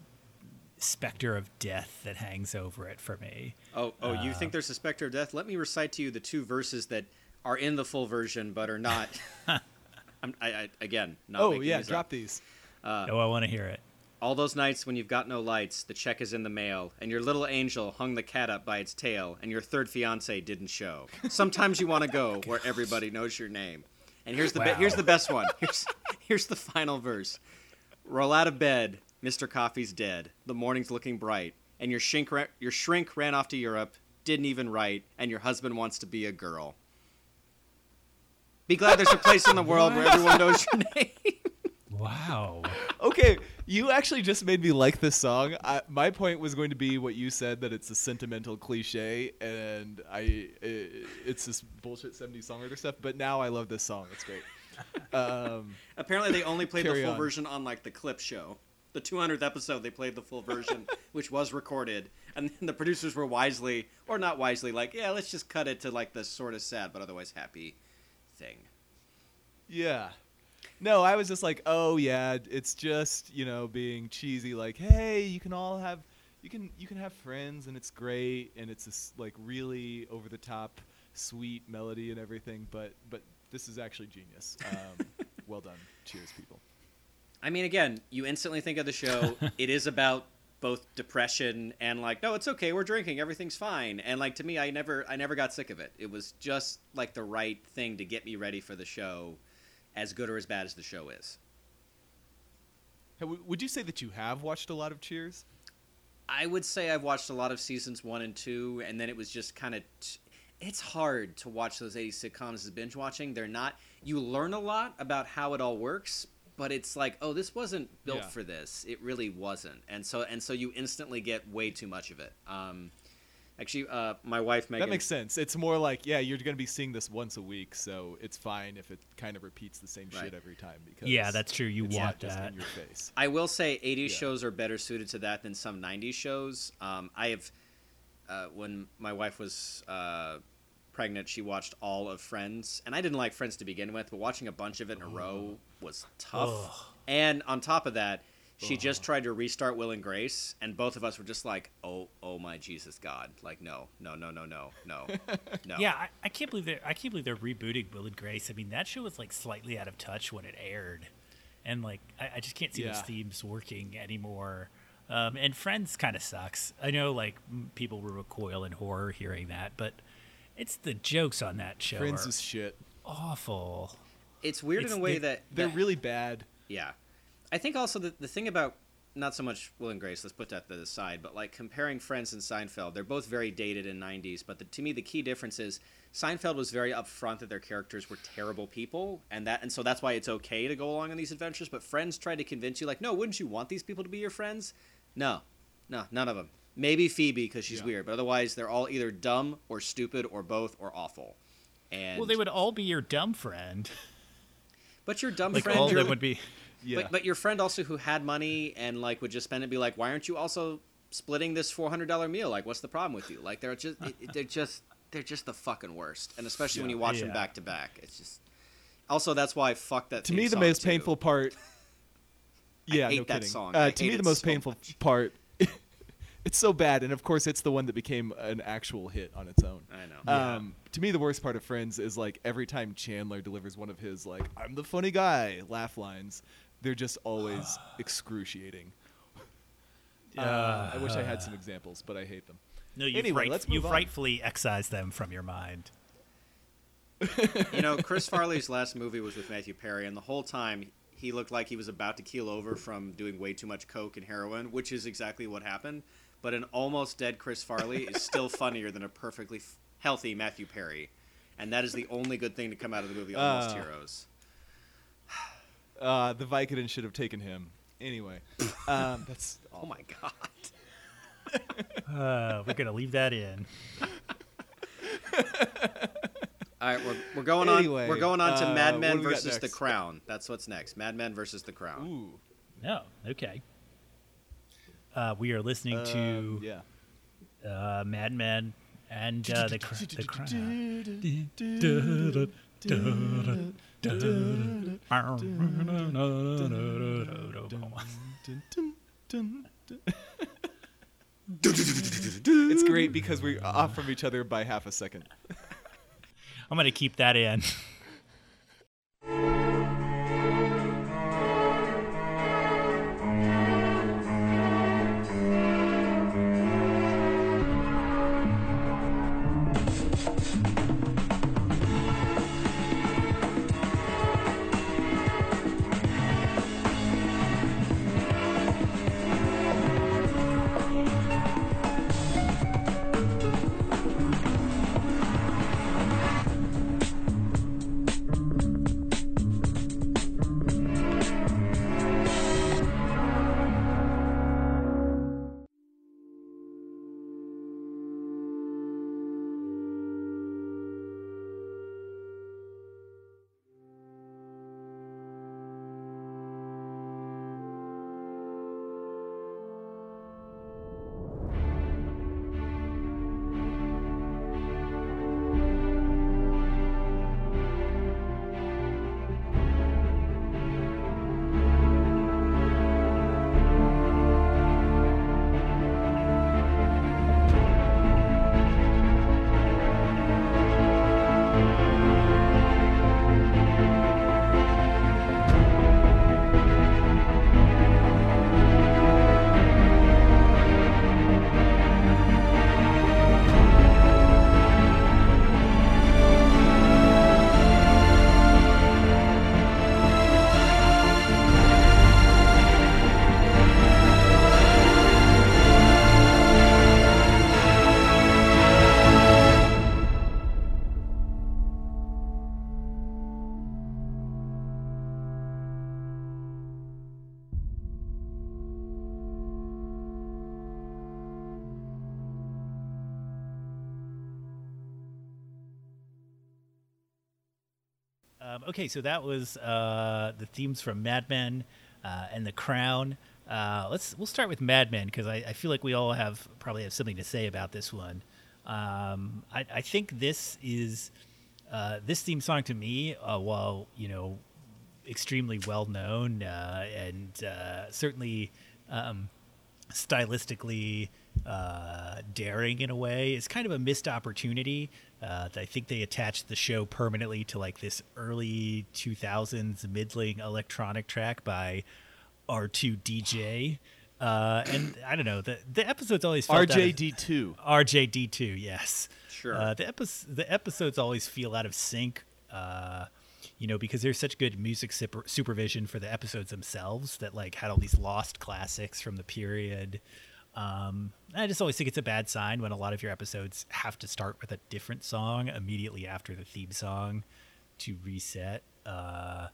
specter of death that hangs over it for me. Oh, oh, you think there's a specter of death? Let me recite to you the two verses that are in the full version but are not. I'm, I, I again not. oh yeah, these drop up. these. Uh, oh, I want to hear it. All those nights when you've got no lights, the check is in the mail, and your little angel hung the cat up by its tail, and your third fiance didn't show. Sometimes you want to go where everybody knows your name. And here's the be- here's the best one. Here's here's the final verse. Roll out of bed, Mr. Coffee's dead. The morning's looking bright, and your shrink ra- your shrink ran off to Europe, didn't even write, and your husband wants to be a girl. Be glad there's a place in the world where everyone knows your name. Wow. Okay, you actually just made me like this song. I, my point was going to be what you said that it's a sentimental cliche, and I it, it's this bullshit '70s songwriter stuff. But now I love this song. It's great. Um, Apparently, they only played the full on. version on like the clip show. The 200th episode, they played the full version, which was recorded, and then the producers were wisely, or not wisely, like, yeah, let's just cut it to like the sort of sad but otherwise happy thing. yeah. No, I was just like, oh yeah, it's just you know being cheesy. Like, hey, you can all have, you can you can have friends, and it's great, and it's this like really over the top, sweet melody and everything. But but this is actually genius. Um, well done, cheers, people. I mean, again, you instantly think of the show. it is about both depression and like, no, it's okay, we're drinking, everything's fine. And like to me, I never, I never got sick of it. It was just like the right thing to get me ready for the show, as good or as bad as the show is. Would you say that you have watched a lot of Cheers? I would say I've watched a lot of seasons one and two, and then it was just kind of. T- it's hard to watch those 80s sitcoms as binge watching. They're not. You learn a lot about how it all works, but it's like, oh, this wasn't built Yeah. for this. It really wasn't, and so and so you instantly get way too much of it. Um, Actually, uh, my wife Megan. That makes sense. It's more like, yeah, you're going to be seeing this once a week, so it's fine if it kind of repeats the same Right. shit every time. Because Yeah, that's true. You want not just that. in your face. I will say 80s Yeah. shows are better suited to that than some 90s shows. Um, I have, uh, when my wife was uh, pregnant, she watched all of Friends, and I didn't like Friends to begin with, but watching a bunch of it in a row was tough. And on top of that, she just tried to restart Will and Grace, and both of us were just like, "Oh, oh my Jesus God!" Like, no, no, no, no, no, no, no. Yeah, I, I can't believe they're I can't believe they're rebooting Will and Grace. I mean, that show was like slightly out of touch when it aired, and like I, I just can't see those themes working anymore. Um, and Friends kind of sucks. I know like people will recoil in horror hearing that, but it's the jokes on that show Friends are is shit. awful. It's weird It's in a way the- that They're that- really bad. Yeah. I think also the, the thing about not so much Will and Grace, let's put that to the side, but like comparing Friends and Seinfeld, they're both very dated in 90s, but the, to me the key difference is Seinfeld was very upfront that their characters were terrible people and that and so that's why it's okay to go along on these adventures, but Friends tried to convince you like, "No, wouldn't you want these people to be your friends?" No. No, none of them. Maybe Phoebe because she's Yeah. weird, but otherwise they're all either dumb or stupid or both or awful. And well, they would all be your dumb friend. But your dumb Like friend all of them would be. Yeah. But, but your friend also who had money and like would just spend it, be like, why aren't you also splitting this four hundred dollar meal? Like, what's the problem with you? Like, they're just they're just they're just the fucking worst, and especially when you watch them back to back, it's just. Also, that's why fuck that. to me, the most too. painful part. Yeah, no kidding. Uh, I to me, the most so painful much. part. It's so bad, and of course, it's the one that became an actual hit on its own. I know. Yeah. Um, to me, the worst part of Friends is like every time Chandler delivers one of his like "I'm the funny guy" laugh lines, they're just always excruciating. Uh, I wish I had some examples, but I hate them. No, you've, Anyway, right- let's move you've on. rightfully excised them from your mind. you know, Chris Farley's last movie was with Matthew Perry, and the whole time he looked like he was about to keel over from doing way too much coke and heroin, which is exactly what happened. But an almost dead Chris Farley is still funnier than a perfectly f- healthy Matthew Perry, and that is the only good thing to come out of the movie Almost Ah. Heroes. Uh, the Vicodin should have taken him. Anyway, um, that's Oh my god! Uh, we're gonna leave that in. All right, we're, we're going Anyway, on. We're going on to uh, Mad Men do we got versus The? Crown. That's what's next. Mad Men versus The Crown. ooh. No, okay. Uh, we are listening Um, to yeah. uh, Mad Men and uh, the, cr- the Crown. It's great because we're off from each other by half a second. I'm gonna keep that in. Um, okay, so that was uh, the themes from Mad Men uh, and The Crown. Uh, let's we'll start with Mad Men because I, I feel like we all have probably have something to say about this one. Um, I, I think this is uh, this theme song to me, uh, while you know extremely well known uh, and certainly um, stylistically daring in a way is kind of a missed opportunity. Uh, I think they attached the show permanently to like this early 2000s middling electronic track by R2 DJ. Uh, and I don't know the the episodes always felt RJD2. RJD2, yes. Sure. Uh, the, epi- the episodes always feel out of sync, uh, you know, because there's such good music super- supervision for the episodes themselves that like had all these lost classics from the period. Um, I just always think it's a bad sign when a lot of your episodes have to start with a different song immediately after the theme song to reset. Uh,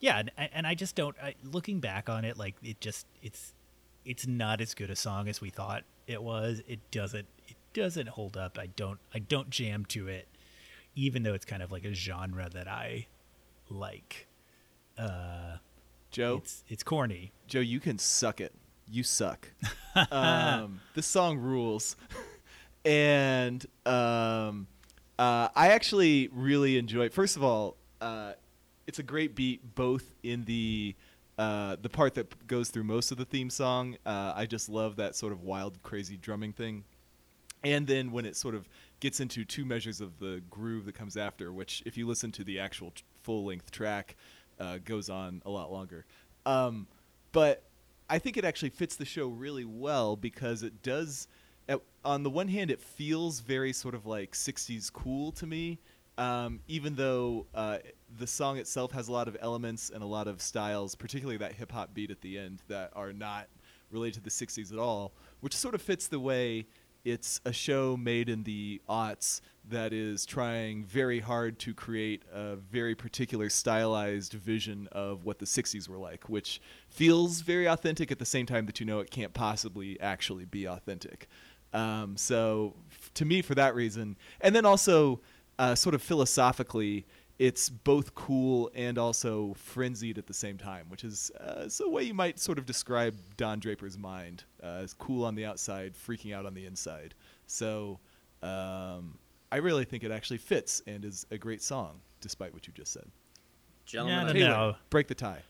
yeah, and, and I just don't. I, looking back on it, like it just it's it's not as good a song as we thought it was. It doesn't it doesn't hold up. I don't I don't jam to it, even though it's kind of like a genre that I like. Uh, Joe, it's it's corny. Joe, you can suck it. You suck. um, this song rules, and um, uh, I actually really enjoy. it. First of all, uh, it's a great beat, both in the uh, the part that goes through most of the theme song. Uh, I just love that sort of wild, crazy drumming thing, and then when it sort of gets into two measures of the groove that comes after, which if you listen to the actual t- full length track, uh, goes on a lot longer. Um, but I think it actually fits the show really well because it does. At, on the one hand, it feels very sort of like '60s cool to me, um, even though uh, the song itself has a lot of elements and a lot of styles, particularly that hip hop beat at the end, that are not related to the '60s at all, which sort of fits the way it's a show made in the aughts that is trying very hard to create a very particular stylized vision of what the 60s were like, which feels very authentic at the same time that you know it can't possibly actually be authentic. Um, so, f- to me, for that reason, and then also uh, sort of philosophically, it's both cool and also frenzied at the same time, which is uh, a way you might sort of describe Don Draper's mind uh, as cool on the outside, freaking out on the inside. So um, I really think it actually fits and is a great song, despite what you just said. Gentlemen, Yeah, no, Taylor, no. break the tie.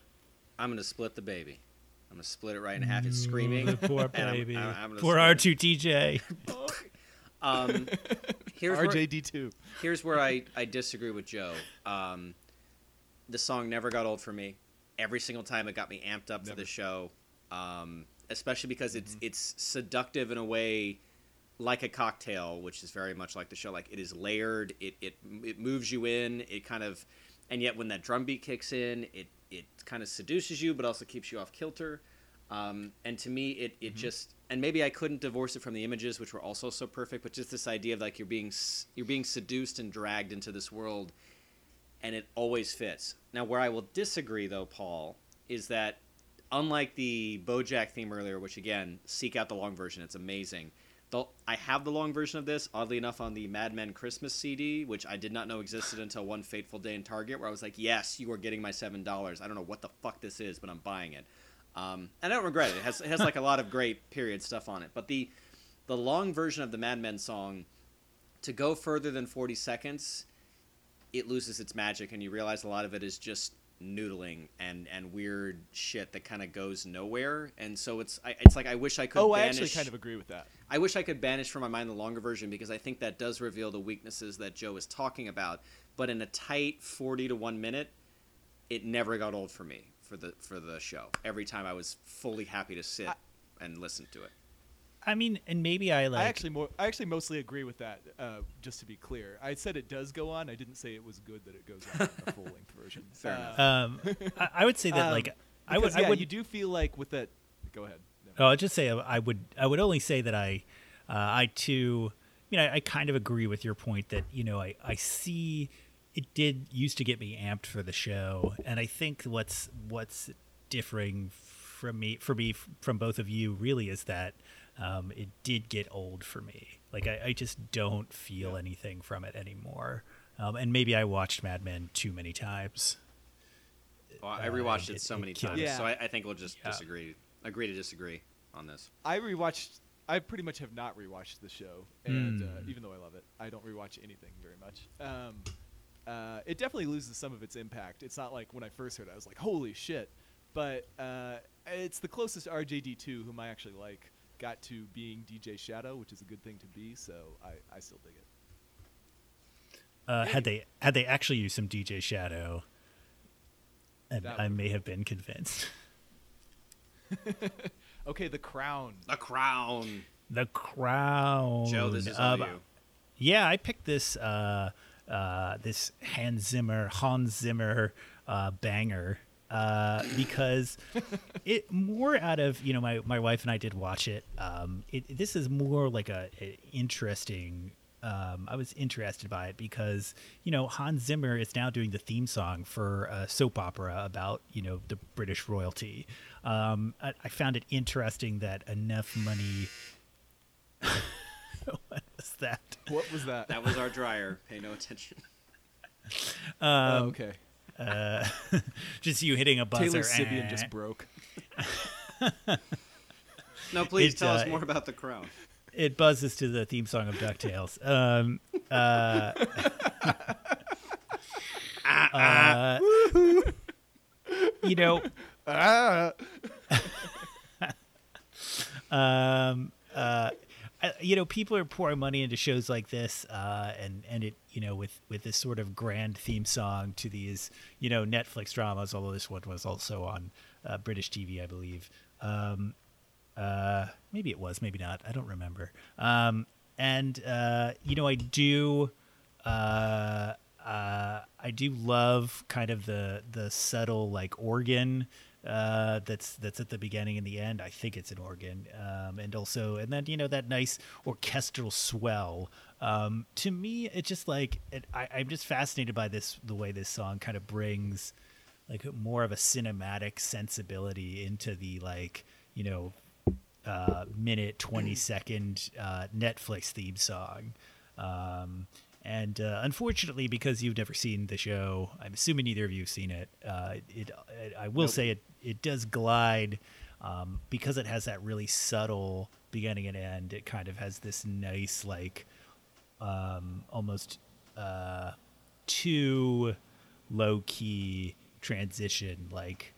I'm going to split the baby. I'm going to split it right in half. It's screaming. The poor and I'm- baby. I'm- I'm poor. R2 DJ. Um, here's where, RJD2. here's where I, I disagree with Joe. Um, the song never got old for me. Every single time it got me amped up for the show, um, especially because it's Mm-hmm. it's seductive in a way, like a cocktail, which is very much like the show. Like it is layered. It it it moves you in. It kind of, and yet when that drum beat kicks in, it it kind of seduces you, but also keeps you off kilter. Um, and to me, it, it just and maybe I couldn't divorce it from the images, which were also so perfect. But just this idea of like you're being you're being seduced and dragged into this world, and it always fits. Now, where I will disagree, though, Paul, is that unlike the BoJack theme earlier, which again, seek out the long version. It's amazing. The, I have the long version of this, oddly enough, on the Mad Men Christmas CD, which I did not know existed until one fateful day in Target, where I was like, "Yes, you are getting my seven dollars." I don't know what the fuck this is, but I'm buying it. Um, and I don't regret it. It has, it has like a lot of great period stuff on it. But the the long version of the Mad Men song, to go further than 40 seconds, it loses its magic, and you realize a lot of it is just noodling and and weird shit that kind of goes nowhere. And so it's I, it's like I wish I could. Oh, I actually kind of agree with that. I wish I could banish from my mind the longer version because I think that does reveal the weaknesses that Joe is talking about. But in a tight 40 to 1 minute, it never got old for me for the for the show. Every time I was fully happy to sit and listen to it. I mean, and maybe I like. I actually more, I actually mostly agree with that. Uh, just to be clear, I said it does go on. I didn't say it was good that it goes on in a full length version. Fair Uh, enough. um, I, I would say that um, like I would. because, I yeah, would. you do feel like with that. Go ahead. No. Oh, I'll just say I would. I would only say that I, uh, I too, you know, I, I kind of agree with your point that you know I I see it did used to get me amped for the show, and I think what's what's differing from me for me from both of you really is that um, it did get old for me. Like I, I just don't feel Yeah. anything from it anymore. Um, and maybe I watched Mad Men too many times. Well, I Uh, rewatched it- it so it many times, it. so I, I think we'll just Yeah. disagree. Agree to disagree on this. I rewatched. I pretty much have not rewatched the show, and uh, Hmm. even though I love it, I don't rewatch anything very much. Um, uh, it definitely loses some of its impact. It's not like when I first heard it, I was like, "Holy shit!" But uh, it's the closest RJD2, whom I actually like, got to being DJ Shadow, which is a good thing to be. So I, I still dig it. Uh, had they had they actually used some DJ Shadow, and I would've may have been convinced. Okay, The Crown. The Crown. The Crown. Joe, this is all you. Yeah, I picked this uh, uh, this Hans Zimmer Hans Zimmer uh, banger uh, because it more out of you know my, my wife and I did watch it. Um, it this is more like a, a interesting. Um, I was interested by it because you know Hans Zimmer is now doing the theme song for a soap opera about you know the British royalty. Um, I, I found it interesting that enough money. what was that? What was that? That was our dryer. Pay no attention. oh, okay. Just you hitting a buzzer. Taylor Sibian eh. just broke. No, please It, tell uh, us more about the Crown. It buzzes to the theme song of Ducktales. Um, uh, uh, you know, Ah! um, uh, You know, people are pouring money into shows like this, uh, and and it, you know, with with this sort of grand theme song to these, you know, Netflix dramas. Although this one was also on uh, British TV, I believe. Um, uh, maybe it was, maybe not. I don't remember. Um, and uh, you know, I do. Uh, uh, I do love kind of the the subtle like organ uh, that's that's at the beginning and the end. I think it's an organ, um, and also and then you know that nice orchestral swell. Um, to me, it just like it, I, I'm just fascinated by this the way this song kind of brings like more of a cinematic sensibility into the like you know uh, minute 20 second uh, Netflix theme song. Um, and uh, unfortunately, because you've never seen the show, I'm assuming neither of you have seen it. Uh, it, it I will say it it does glide um, because it has that really subtle beginning and end. It kind of has this nice like um, almost uh, too low key transition, like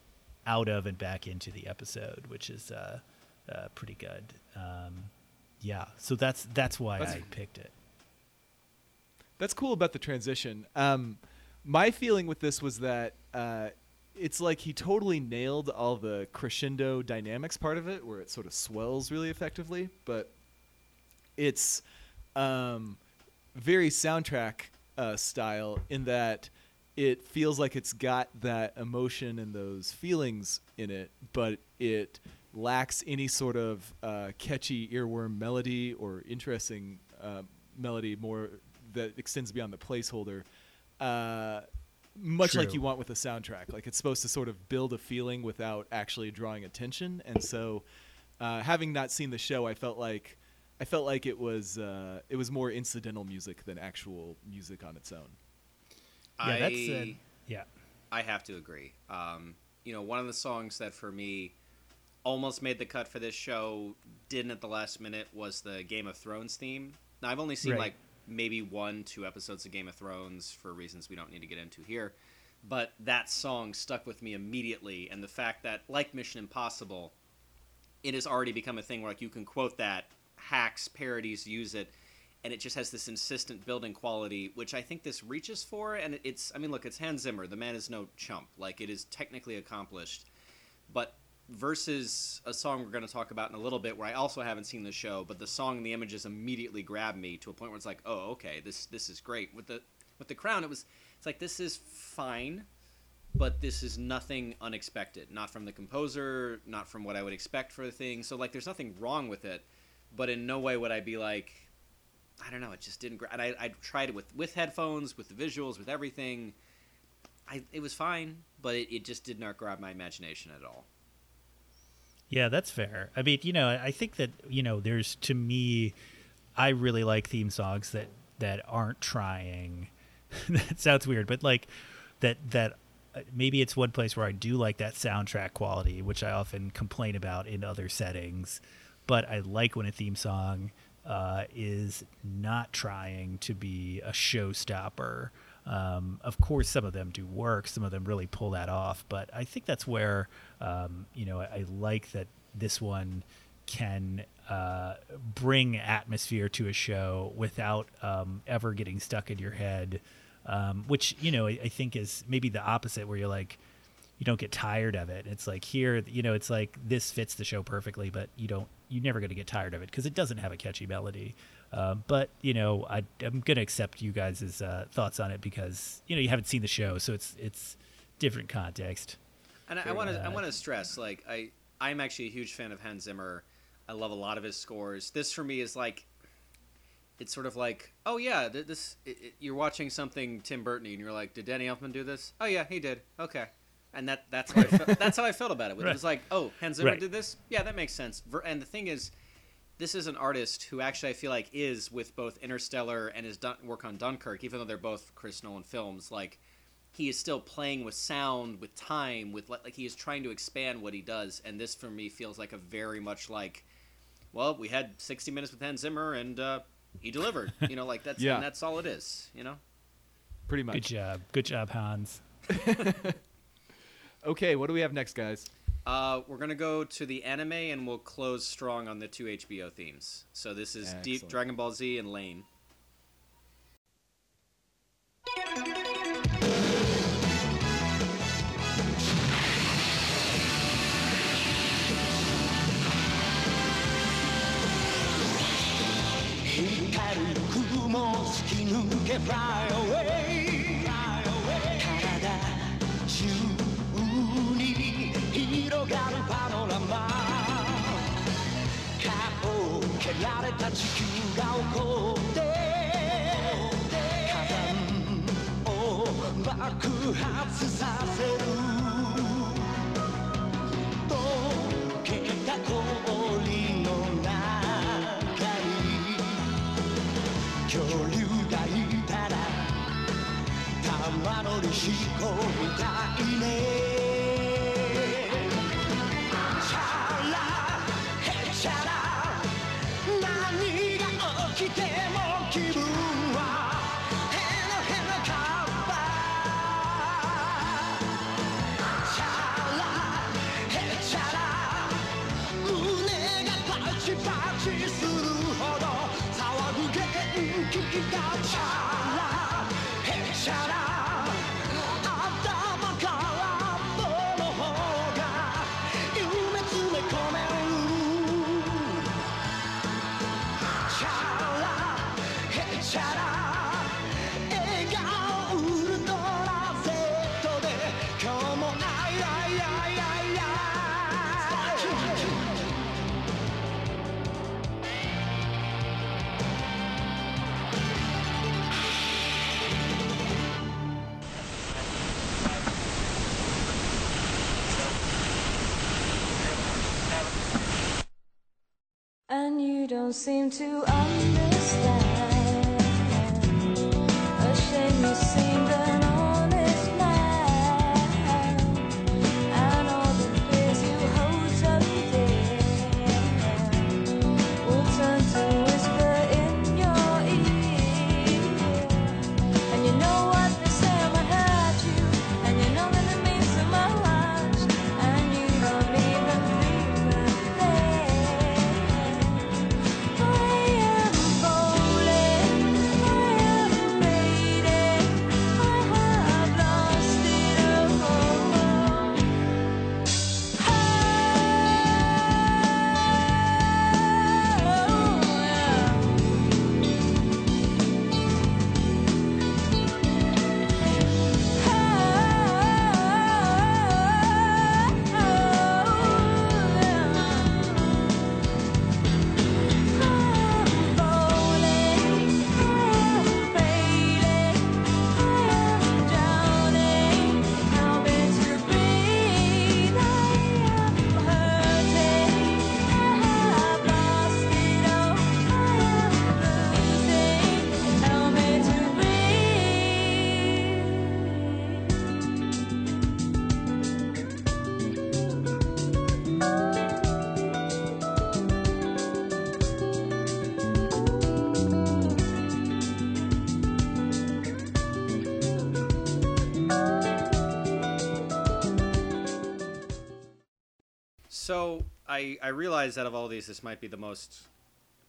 out of and back into the episode, which is uh, uh, pretty good. Um, yeah, so that's that's why That's- I picked it. That's cool about the transition. Um, my feeling with this was that uh, it's like he totally nailed all the crescendo dynamics part of it, where it sort of swells really effectively. But it's um, very soundtrack uh, style in that it feels like it's got that emotion and those feelings in it, but it lacks any sort of uh, catchy earworm melody or interesting uh, melody more that extends beyond the placeholder. Uh, much like you want with a soundtrack, like it's supposed to sort of build a feeling without actually drawing attention. And so, uh, having not seen the show, I felt like I felt like it was uh, it was more incidental music than actual music on its own. Yeah, I, that's uh, yeah. I have to agree. Um, you know, one of the songs that for me almost made the cut for this show, didn't at the last minute, was the Game of Thrones theme. Now, I've only seen Right. like maybe one, two episodes of Game of Thrones for reasons we don't need to get into here. But that song stuck with me immediately, and the fact that, like Mission Impossible, it has already become a thing where like you can quote that, hacks, parodies use it, and it just has this insistent building quality, which I think this reaches for. And it's, I mean, look, it's Hans Zimmer. The man is no chump. Like it is technically accomplished, but versus a song we're going to talk about in a little bit, where I also haven't seen the show, but the song and the images immediately grab me to a point where it's like, oh, okay, this this is great. With the with the crown, it was it's like this is fine, but this is nothing unexpected. Not from the composer, not from what I would expect for the thing. So like, there's nothing wrong with it, but in no way would I be like, I don't know, it just didn't. Gra- and I I tried it with with headphones, with the visuals, with everything. I it was fine, but it, it just did not grab my imagination at all. Yeah, that's fair. I mean, you know, I think that you know, there's to me, I really like theme songs that that aren't trying that sounds weird, but like that that uh, maybe it's one place where I do like that soundtrack quality, which I often complain about in other settings. But I like when a theme song uh, is not trying to be a showstopper. Um, of course, some of them do work. Some of them really pull that off. But I think that's where um, you know I, I like that this one can uh, bring atmosphere to a show without um, ever getting stuck in your head. Um, which you know I, I think is maybe the opposite, where you're like you don't get tired of it. It's like here, you know, it's like this fits the show perfectly, but you don't, you're never going to get tired of it because it doesn't have a catchy melody. Um, but you know, I, I'm going to accept you guys' uh, thoughts on it because you know you haven't seen the show, so it's it's different context. And I want to I want to stress like I I'm actually a huge fan of Hans Zimmer. I love a lot of his scores. This for me is like it's sort of like oh yeah th- this it, it, you're watching something Tim Burton and you're like did Danny Elfman do this? Oh yeah he did. Okay. And that that's how I felt, that's how I felt about it. It Right. was like oh Hans Zimmer Right. did this? Yeah that makes sense. Ver- And the thing is this is an artist who actually I feel like is with both Interstellar and his work on Dunkirk, even though they're both Chris Nolan films. Like he is still playing with sound, with time, with like, like he is trying to expand what he does. And this for me feels like a very much like, well, we had 60 minutes with Hans Zimmer and uh, he delivered. You know, like that's Yeah. and that's all it is. You know. Pretty much. Good job, good job, Hans. Okay, what do we have next, guys? Uh, we're gonna go to the anime and we'll close strong on the two HBO themes. So this is Deep Dragon Ball Z and Lain. 光る雲突き抜け Fly away 体中に広がるパノラマ。顔を蹴られた地球が起こって火山を爆発させる。Seem to understand. So I I realize out of all these, this might be the most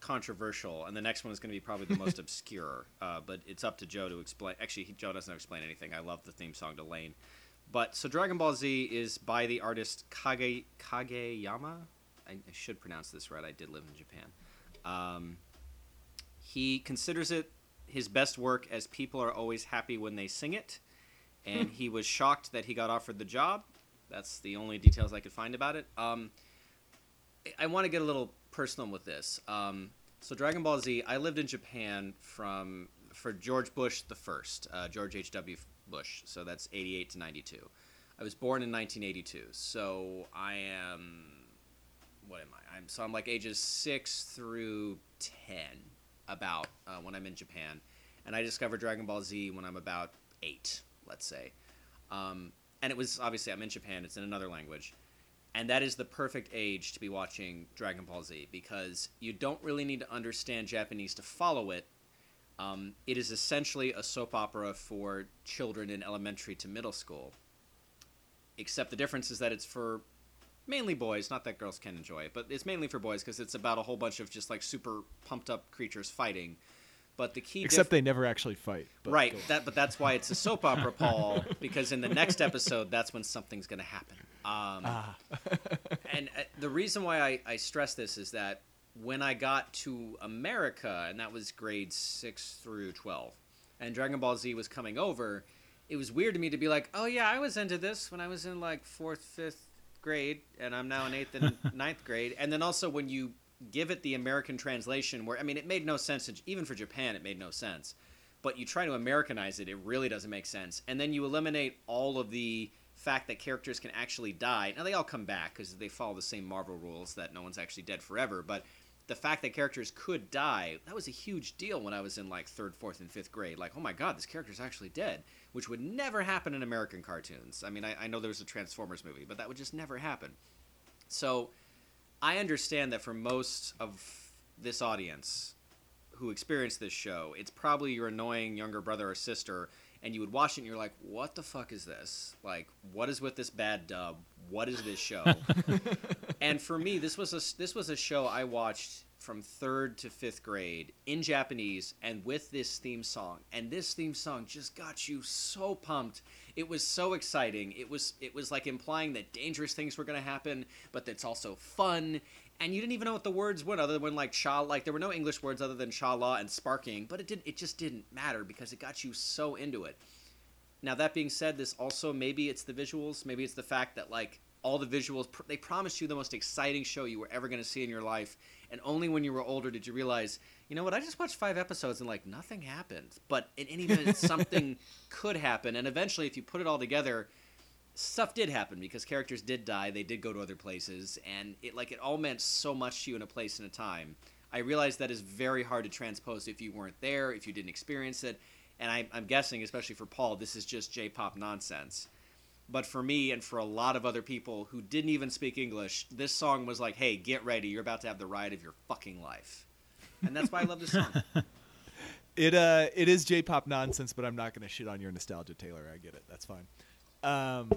controversial, and the next one is going to be probably the most obscure. Uh, but it's up to Joe to explain. Actually, he, Joe doesn't explain anything. I love the theme song to Lain. But so Dragon Ball Z is by the artist Kage Kageyama. I, I should pronounce this right. I did live in Japan. Um, he considers it his best work as people are always happy when they sing it, and he was shocked that he got offered the job. That's the only details I could find about it. Um, I- want to get a little personal with this. Um, so Dragon Ball Z, I lived in Japan from for George Bush the first, uh, George H. W. Bush. So that's 88 to 92. I was born in 1982. So I am what am I? I'm so I'm like ages six through ten, about uh, when I'm in Japan, and I discovered Dragon Ball Z when I'm about eight, let's say, um, and it was obviously I'm in Japan. It's in another language, and that is the perfect age to be watching Dragon Ball Z because you don't really need to understand Japanese to follow it. Um, it is essentially a soap opera for children in elementary to middle school, except the difference is that it's for mainly boys. Not that girls can enjoy it, but it's mainly for boys because it's about a whole bunch of just like super pumped up creatures fighing. But the key, Except diff- they never actually fight. But right? That, but that's why it's a soap opera, Paul. Because in the next episode, that's when something's going to happen. Um, Ah. and uh, the reason why I, I stress this is that when I got to America, and that was grade six through twelve, and Dragon Ball Z was coming over, it was weird to me to be like, oh yeah, I was into this when I was in like fourth, fifth grade, and I'm now in eighth and ninth grade. And then also when you give it the American translation, where I mean, it made no sense. in- Even for Japan, it made no sense. But you try to Americanize it, it really doesn't make sense. And then you eliminate all of the fact that characters can actually die. Now they all come back because they follow the same Marvel rules that no one's actually dead forever. But the fact that characters could die, that was a huge deal when I was in like third, fourth, and fifth grade. Like, oh my god, this character's actually dead, which would never happen in American cartoons. I mean, I, I know there was a Transformers movie, but that would just never happen. So I understand that for most of this audience who experienced this show, it's probably your annoying younger brother or sister, and you would watch it and you're like, what the fuck is this? Like, what is with this bad dub? What is this show? and for me, this was a this was a show I watched from third to fifth grade in Japanese and with this theme song. And this theme song just got you so pumped. It was so exciting. It was it was like implying that dangerous things were to happen, but that's also fun. And you didn't even know what the words were other than like sha like there were no English words other than cha la and sparking, but it did it just didn't matter because it got you so into it. Now that being said, this also maybe it's the visuals, maybe it's the fact that like all the visuals they promised you the most exciting show you were ever going to see in your life, and only when you were older did you realize, you know what? I just watched five episodes and like nothing happened, but in any minute something could happen, and eventually if you put it all together, stuff did happen because characters did die, they did go to other places, and it like it all meant so much to you in a place and a time. I realize that is very hard to transpose if you weren't there, if you didn't experience it, and I, I'm guessing, especially for Paul, this is just J-pop nonsense. But for me and for a lot of other people who didn't even speak English, this song was like, "Hey, get ready! You're about to have the ride of your fucking life," and that's why I love this song. It uh, it is J-pop nonsense, but I'm not going to shit on your nostalgia, Taylor. I get it. That's fine. Um,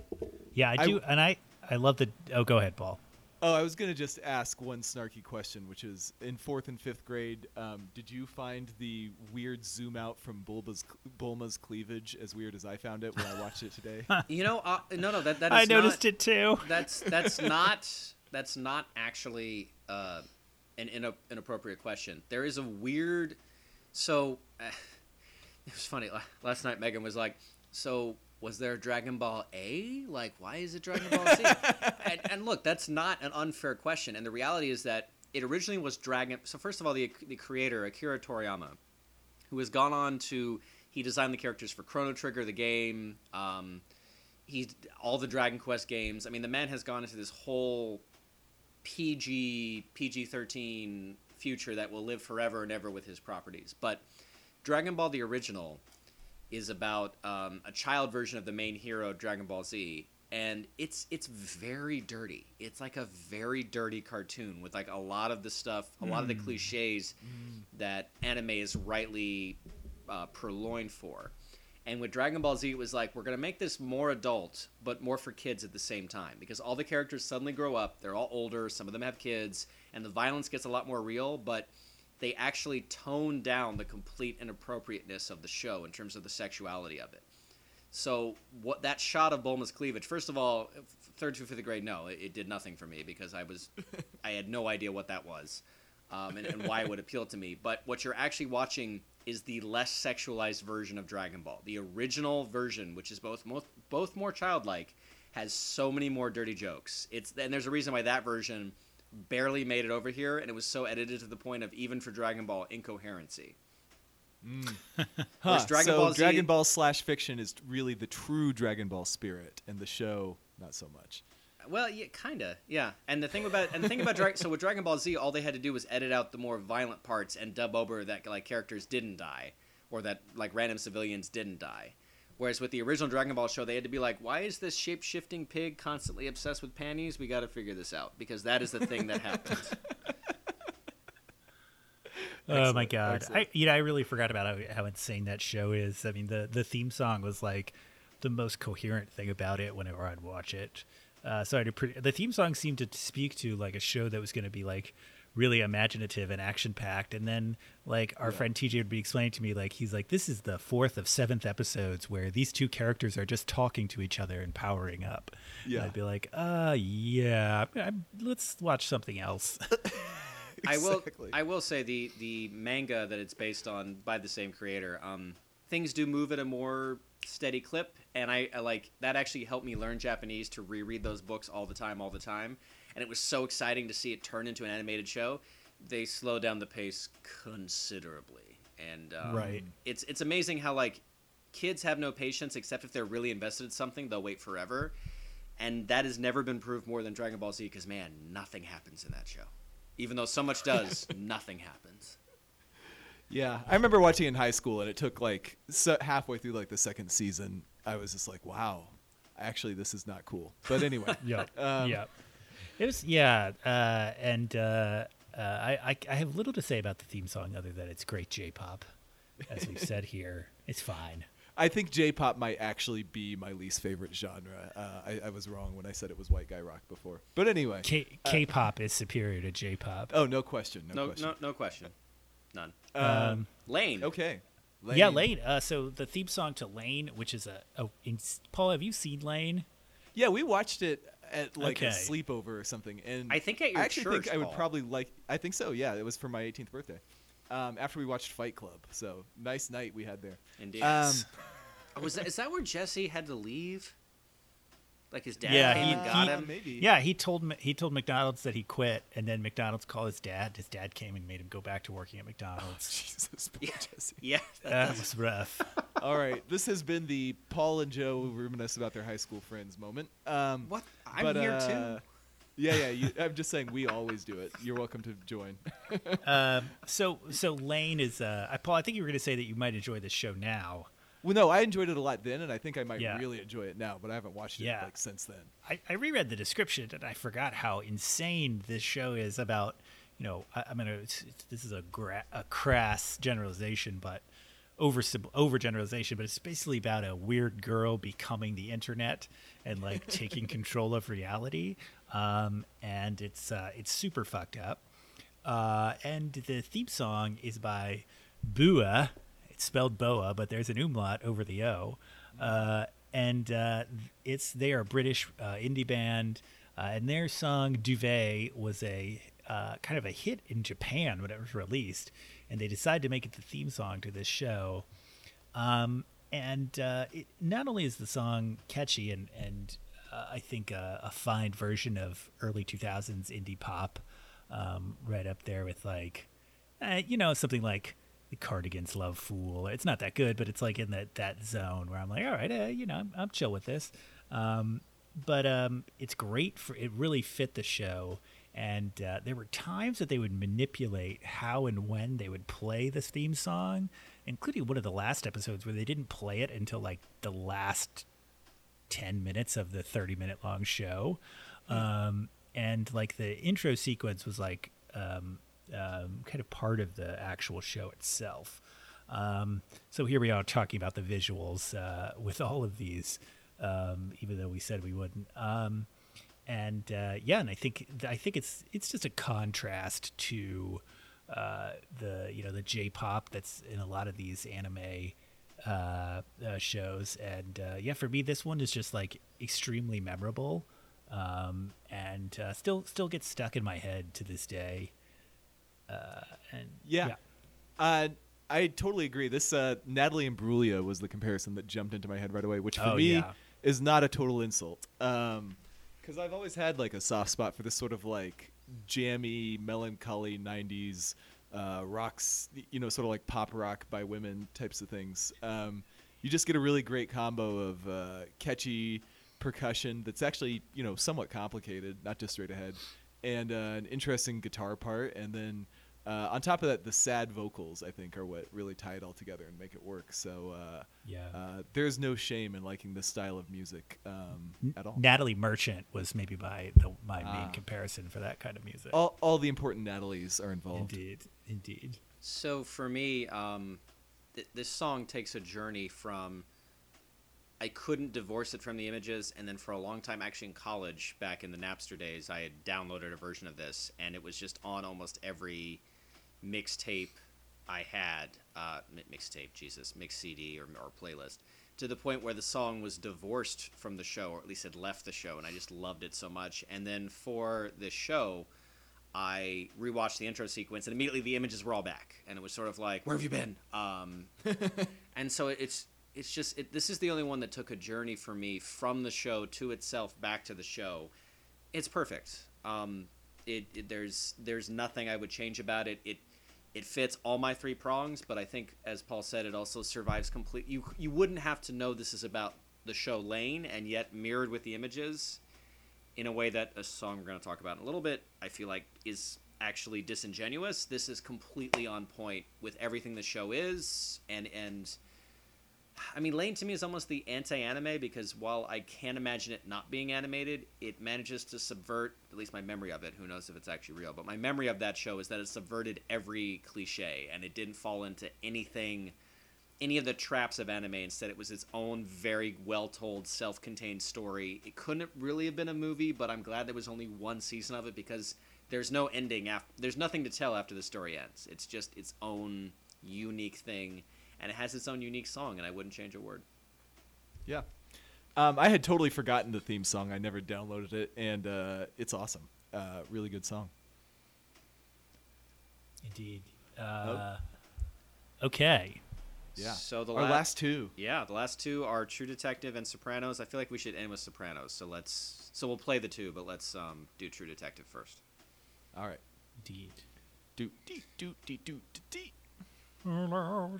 Yeah, I I- do, and I I love the. Oh, go ahead, Paul. Oh, I was going to just ask one snarky question, which is: in fourth and fifth grade, um, did you find the weird zoom out from Bulma's Bulma's cleavage as weird as I found it when I watched it today? You know, uh, no, no, that that is I noticed not, it too. That's that's not that's not actually uh, an ina- inappropriate question. There is a weird. So uh, it was funny. Last night, Megan was like, "So was there Dragon Ball A? Like, why is it Dragon Ball Z?" and, and look, that's not an unfair question. And the reality is that it originally was Dragon. So first of all, the the creator Akira Toriyama, who has gone on to he designed the characters for Chrono Trigger, the game. Um, he's all the Dragon Quest games. I mean, the man has gone into this whole PG PG thirteen future that will live forever and ever with his properties. But Dragon Ball the original is about um, a child version of the main hero Dragon Ball Z, and it's it's very dirty. It's like a very dirty cartoon with like a lot of the stuff, a lot of the cliches that anime is rightly uh, purloined for. And with Dragon Ball Z, it was like we're gonna make this more adult, but more for kids at the same time because all the characters suddenly grow up. They're all older. Some of them have kids, and the violence gets a lot more real. But they actually tone down the complete inappropriateness of the show in terms of the sexuality of it. So what that shot of Bulma's cleavage? First of all, third through fifth grade, no, it, it did nothing for me because I was, I had no idea what that was, um, and, and why it would appeal to me. But what you're actually watching is the less sexualized version of Dragon Ball. The original version, which is both both, both more childlike, has so many more dirty jokes. It's and there's a reason why that version barely made it over here, and it was so edited to the point of even for Dragon Ball incoherency. Mm. Huh. Dragon so Ball Z- Dragon Ball slash fiction is really the true Dragon Ball spirit, and the show not so much. Well, yeah, kinda, yeah. And the thing about and the thing about Dragon, so with Dragon Ball Z, all they had to do was edit out the more violent parts and dub over that like characters didn't die, or that like random civilians didn't die. Whereas with the original Dragon Ball show, they had to be like, why is this shape shifting pig constantly obsessed with panties? We got to figure this out because that is the thing that happens. Oh my Excellent, god! I you know I really forgot about how, how insane that show is. I mean the the theme song was like the most coherent thing about it whenever I'd watch it. Uh, so I'd appre- the theme song seemed to speak to like a show that was going to be like really imaginative and action packed. And then like our friend TJ would be explaining to me like he's like this is the fourth of seventh episodes where these two characters are just talking to each other and powering up. And Yeah. I'd be like, uh, yeah, I, let's watch something else. I will. I will say the the manga that it's based on by the same creator. Um, things do move at a more steady clip, and I, I like that. Actually, helped me learn Japanese to reread those books all the time, all the time. And it was so exciting to see it turn into an animated show. They slow down the pace considerably, and um, Right. It's it's amazing how like kids have no patience except if they're really invested in something. They'll wait forever. And that has never been proved more than Dragon Ball Z because, man, nothing happens in that show. Even though so much does, nothing happens. Yeah, I remember watching in high school, and it took like so halfway through like the second season, I was just like, "Wow, actually, this is not cool." But anyway, Yeah, Um, yeah. It was yeah, uh, and uh, uh, I, I I have little to say about the theme song other than it's great J-pop, as we've said here. It's fine. I think J-pop might actually be my least favorite genre. Uh, I, I was wrong when I said it was white guy rock before. But anyway, K- K-pop is superior to J-pop. oh no question, no, No, question. no, no question. None. Um, Lain. okay, Yeah, Lain. Uh, so the theme song to Lain, which is a oh, in, Paul, have you seen Lain? Yeah, we watched it at like a sleepover or something, and I think at your I actually church, think I would probably like. I think so. Yeah, it was for my 18th birthday. Um, after we watched Fight Club, so nice night we had there. Indeed. Um, was that, is that where Jesse had to leave? Like his dad Yeah, came he- and got he- him? maybe. Yeah, he told M- he told McDonald's that he quit, and then McDonald's called his dad. His dad came and made him go back to working at McDonald's. Jesus, poor Yeah. Jesse. Yeah. that was rough. All right, this has been the Paul and Joe reminisce about their high school friends moment. Um, What? I'm but, here uh, too. Yeah, yeah. You, I'm just saying we always do it. You're welcome to join. um, so so Lain is uh, I, Paul. I think you were going to say that you might enjoy this show now. Well, no, I enjoyed it a lot then, and I think I might Yeah. really enjoy it now. But I haven't watched it Yeah. like since then. I, I reread the description and I forgot how insane this show is about. You know, I, gonna. It's, it's, this is a gra- a crass generalization, but over over generalization. But it's basically about a weird girl becoming the internet and like taking control of reality. Um, and it's uh, it's super fucked up. Uh, and the theme song is by Bua. It's spelled Boa, but there's an umlaut over the O. Uh, and uh, it's they are a British uh, indie band, uh, and their song "Duvet" was a uh, kind of a hit in Japan when it was released, and they decided to make it the theme song to this show. Um, and it, not only is the song catchy and and I think a, a fine version of early 2000s indie pop, um, right up there with like, uh, you know, something like Cardigans' "Love Fool." It's not that good, but it's like in that that zone where I'm like, all right, uh, you know, I'm, I'm chill with this. Um, but um, it's great for it. Really fit the show. And uh, there were times that they would manipulate how and when they would play this theme song, including one of the last episodes where they didn't play it until like the last 10 minutes of the 30 minute long show. Um, and like the intro sequence was like um, um, kind of part of the actual show itself. Um, so here we are talking about the visuals uh, with all of these, um, even though we said we wouldn't. Um, and uh, yeah, and I think I think it's it's just a contrast to uh, the you know the J-pop that's in a lot of these anime uh, uh, shows, and uh, yeah, for me this one is just like extremely memorable, um, and still still gets stuck in my head to this day. Uh, and Yeah. Uh, I totally agree. This uh, Natalie Imbruglia was the comparison that jumped into my head right away, which for Oh, me yeah. is not a total insult. Because I've always had like a soft spot for this sort of like jammy, melancholy '90s uh, rocks, you know, sort of like pop rock by women types of things. Um, you just get a really great combo of uh, catchy percussion that's actually you know somewhat complicated, not just straight ahead, and uh, an interesting guitar part, and then uh, on top of that, the sad vocals I think are what really tie it all together and make it work. So uh, Yeah. uh, there's no shame in liking this style of music um, at all. Natalie Merchant was maybe my the, my Ah. main comparison for that kind of music. all, all the important Natalies are involved. Indeed, indeed. So for me, um, th- this song takes a journey from I couldn't divorce it from the images, and then for a long time, actually in college, back in the Napster days, I had downloaded a version of this, and it was just on almost every mixtape I had, uh, mixtape, Jesus, mix CD or, or playlist, to the point where the song was divorced from the show, or at least had left the show, and I just loved it so much. And then for this show, I rewatched the intro sequence, and immediately the images were all back, and it was sort of like, "Where have you been?" Um, and so it's it's just it, this is the only one that took a journey for me from the show to itself back to the show. It's perfect. Um, it, it there's there's nothing I would change about it. It it fits all my three prongs, but I think, as Paul said, it also survives complete. You you wouldn't have to know this is about the show Lain, and yet mirrored with the images in a way that a song we're going to talk about in a little bit, I feel like is actually disingenuous. This is completely on point with everything the show is, and and I mean, Lain to me is almost the anti-anime because while I can't imagine it not being animated, it manages to subvert at least my memory of it. Who knows if it's actually real? But my memory of that show is that it subverted every cliche and it didn't fall into anything any of the traps of anime. Instead, it was its own very well told, self contained story. It couldn't really have been a movie, but I'm glad there was only one season of it because there's no ending. After, there's nothing to tell after the story ends. It's just its own unique thing, and it has its own unique song, and I wouldn't change a word. Yeah. Um, I had totally forgotten the theme song. I never downloaded it, and uh, it's awesome. Uh, really good song. Indeed. Uh, Okay. Yeah. So the Our la- last two. Yeah, the last two are True Detective and Sopranos. I feel like we should end with Sopranos. So let's. So we'll play the two, but let's um, do True Detective first. All right. Indeed. Do do do do do do. Do.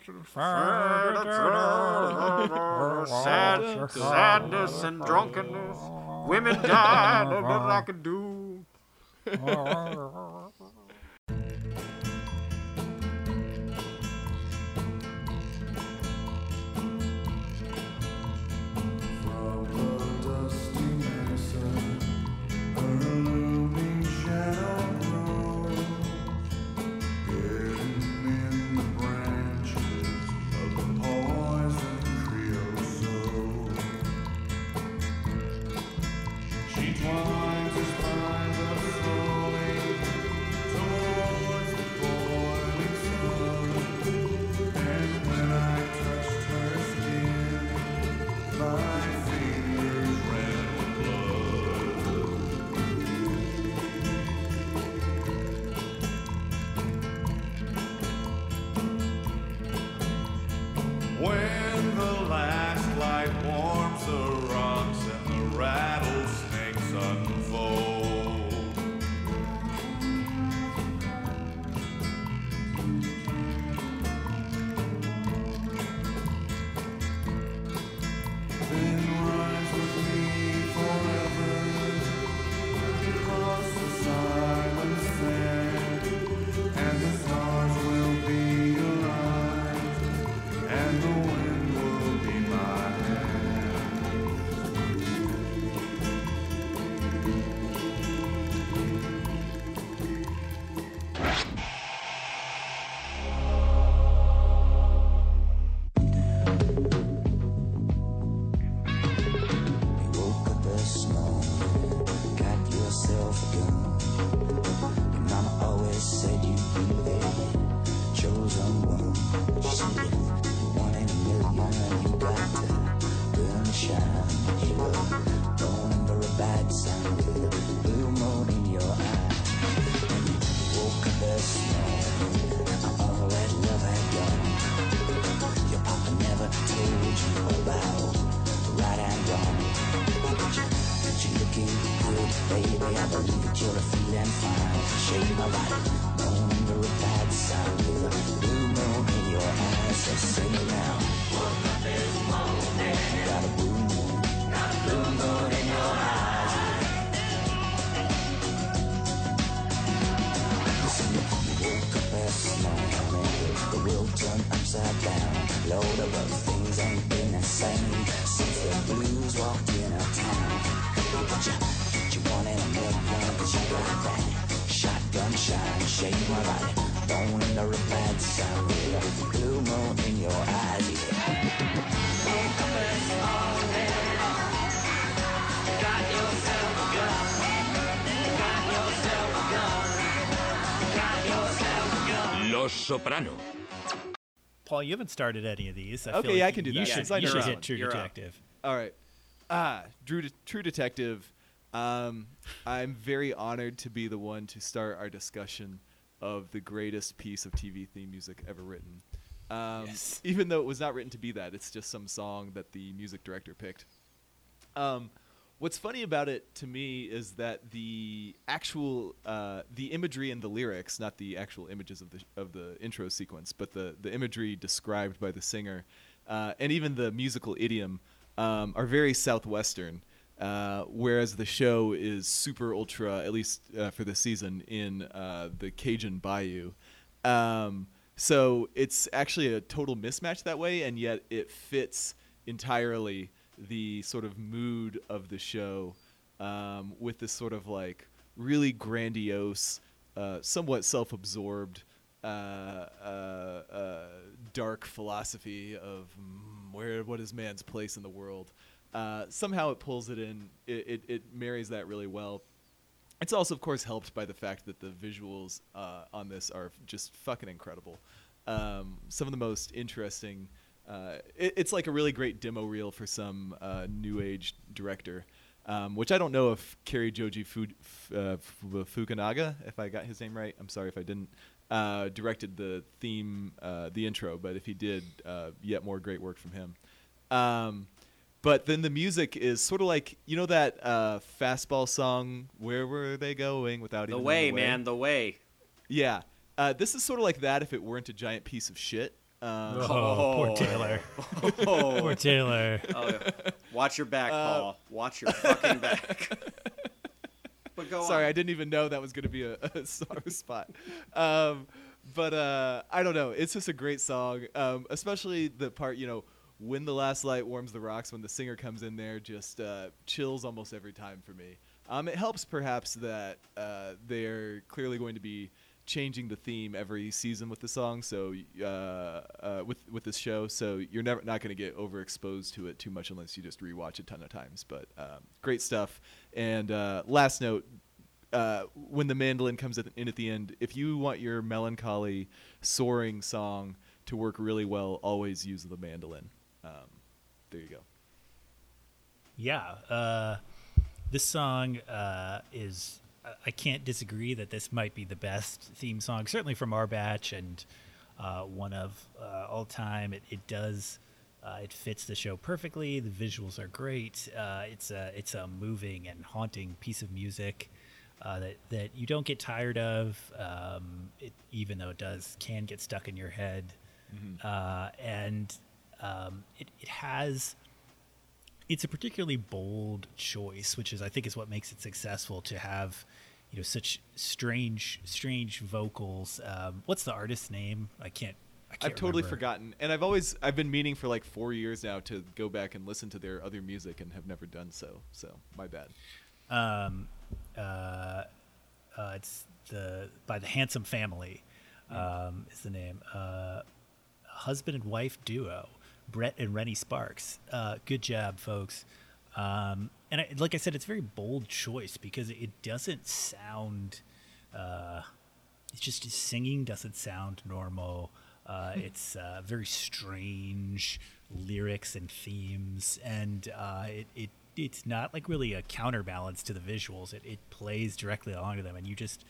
sadness and drunkenness. Women died, nothing I could do. Things ain't been the same since the blues walked in our town. You, you a cause you got that shotgun shine, shade my bad sun with blue moon in your eyes. Los Soprano. Paul, you haven't started any of these. I Okay, feel yeah, I can do you that, Should, since I you should hit. True You're up. Detective. All right. Ah, Drew, True Detective. Um, I'm very honored to be the one to start our discussion of the greatest piece of TV theme music ever written. Um, Yes. Even though it was not written to be that, it's just some song that the music director picked. Um, what's funny about it to me is that the actual uh, the imagery and the lyrics, not the actual images of the of the intro sequence, but the the imagery described by the singer, uh, and even the musical idiom um, are very southwestern. Uh, whereas the show is super ultra, at least uh, for this season, in uh, the Cajun Bayou. Um, so it's actually a total mismatch that way, and yet it fits entirely the sort of mood of the show um, with this sort of like really grandiose, uh, somewhat self-absorbed, uh, uh, uh, dark philosophy of mm, where what is man's place in the world. Uh, somehow it pulls it in. It, it, it marries that really well. It's also, of course, helped by the fact that the visuals uh, on this are just fucking incredible. Um, some of the most interesting. Uh, it, it's like a really great demo reel for some uh, new age director, um, which I don't know if Cary Joji Fu, uh, Fukunaga, if I got his name right. I'm sorry if I didn't. Uh, directed the theme, uh, the intro, but if he did, uh, yet more great work from him. Um, but then the music is sort of like you know that uh, fastball song, "Where Were They Going?" Without The even way, knowing man, the way. Yeah, uh, this is sort of like that if it weren't a giant piece of shit. Um, Oh, poor Oh. Taylor. Oh, poor Taylor. oh, watch your back, Uh, Paul. Watch your fucking back. but go Sorry, on. I didn't even know that was going to be a, a song spot. Um, but uh, I don't know. It's just a great song, um, especially the part you know when the last light warms the rocks. When the singer comes in there, just uh, chills almost every time for me. Um, it helps perhaps that uh, they're clearly going to be changing the theme every season with the song. So uh, uh, with with this show, so you're never not going to get overexposed to it too much unless you just rewatch a ton of times. But um, great stuff. And uh, last note, uh, when the mandolin comes in at the end, if you want your melancholy, soaring song to work really well, always use the mandolin. Um, there you go. Yeah, uh, this song uh, is. I- can't disagree that this might be the best theme song, certainly from our batch, and uh, one of uh, all time. It, it does. Uh, it fits the show perfectly. The visuals are great. Uh, it's a it's a moving and haunting piece of music uh, that that you don't get tired of, um, it, even though it does can get stuck in your head. Uh, and um, it, it has it's a particularly bold choice, which is I think is what makes it successful to have, you know, such strange, strange vocals. Um, what's the artist's name? I can't. I can't I've totally remember. forgotten, and I've always I've been meaning for like four years now to go back and listen to their other music, and have never done so. So my bad. Um, uh, uh, it's the by the Handsome Family, um, is the name. Uh, husband and wife duo, Brett and Rennie Sparks. Uh, good job, folks. Um, and I, like I said, it's a very bold choice because it doesn't sound. Uh, it's just singing doesn't sound normal. Uh, it's uh, very strange, lyrics and themes, and uh, it, it it's not like really a counterbalance to the visuals. It it plays directly along to them, and you just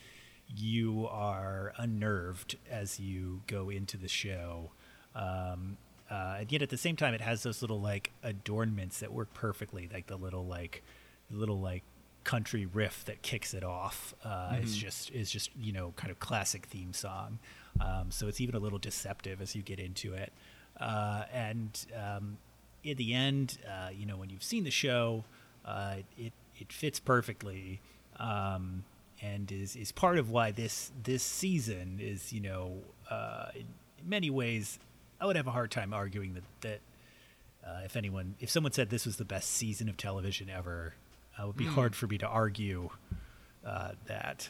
you are unnerved as you go into the show. Um, uh, and yet at the same time, it has those little like adornments that work perfectly, like the little like the little like country riff that kicks it off. Uh, Is just is just you know kind of classic theme song. Um, so it's even a little deceptive as you get into it. Uh, and um, in the end, uh, you know when you've seen the show, uh, it it fits perfectly. Um, and is, is part of why this this season is you know uh, in many ways I would have a hard time arguing that that uh, if anyone if someone said this was the best season of television ever, uh, it would be hard for me to argue uh, that.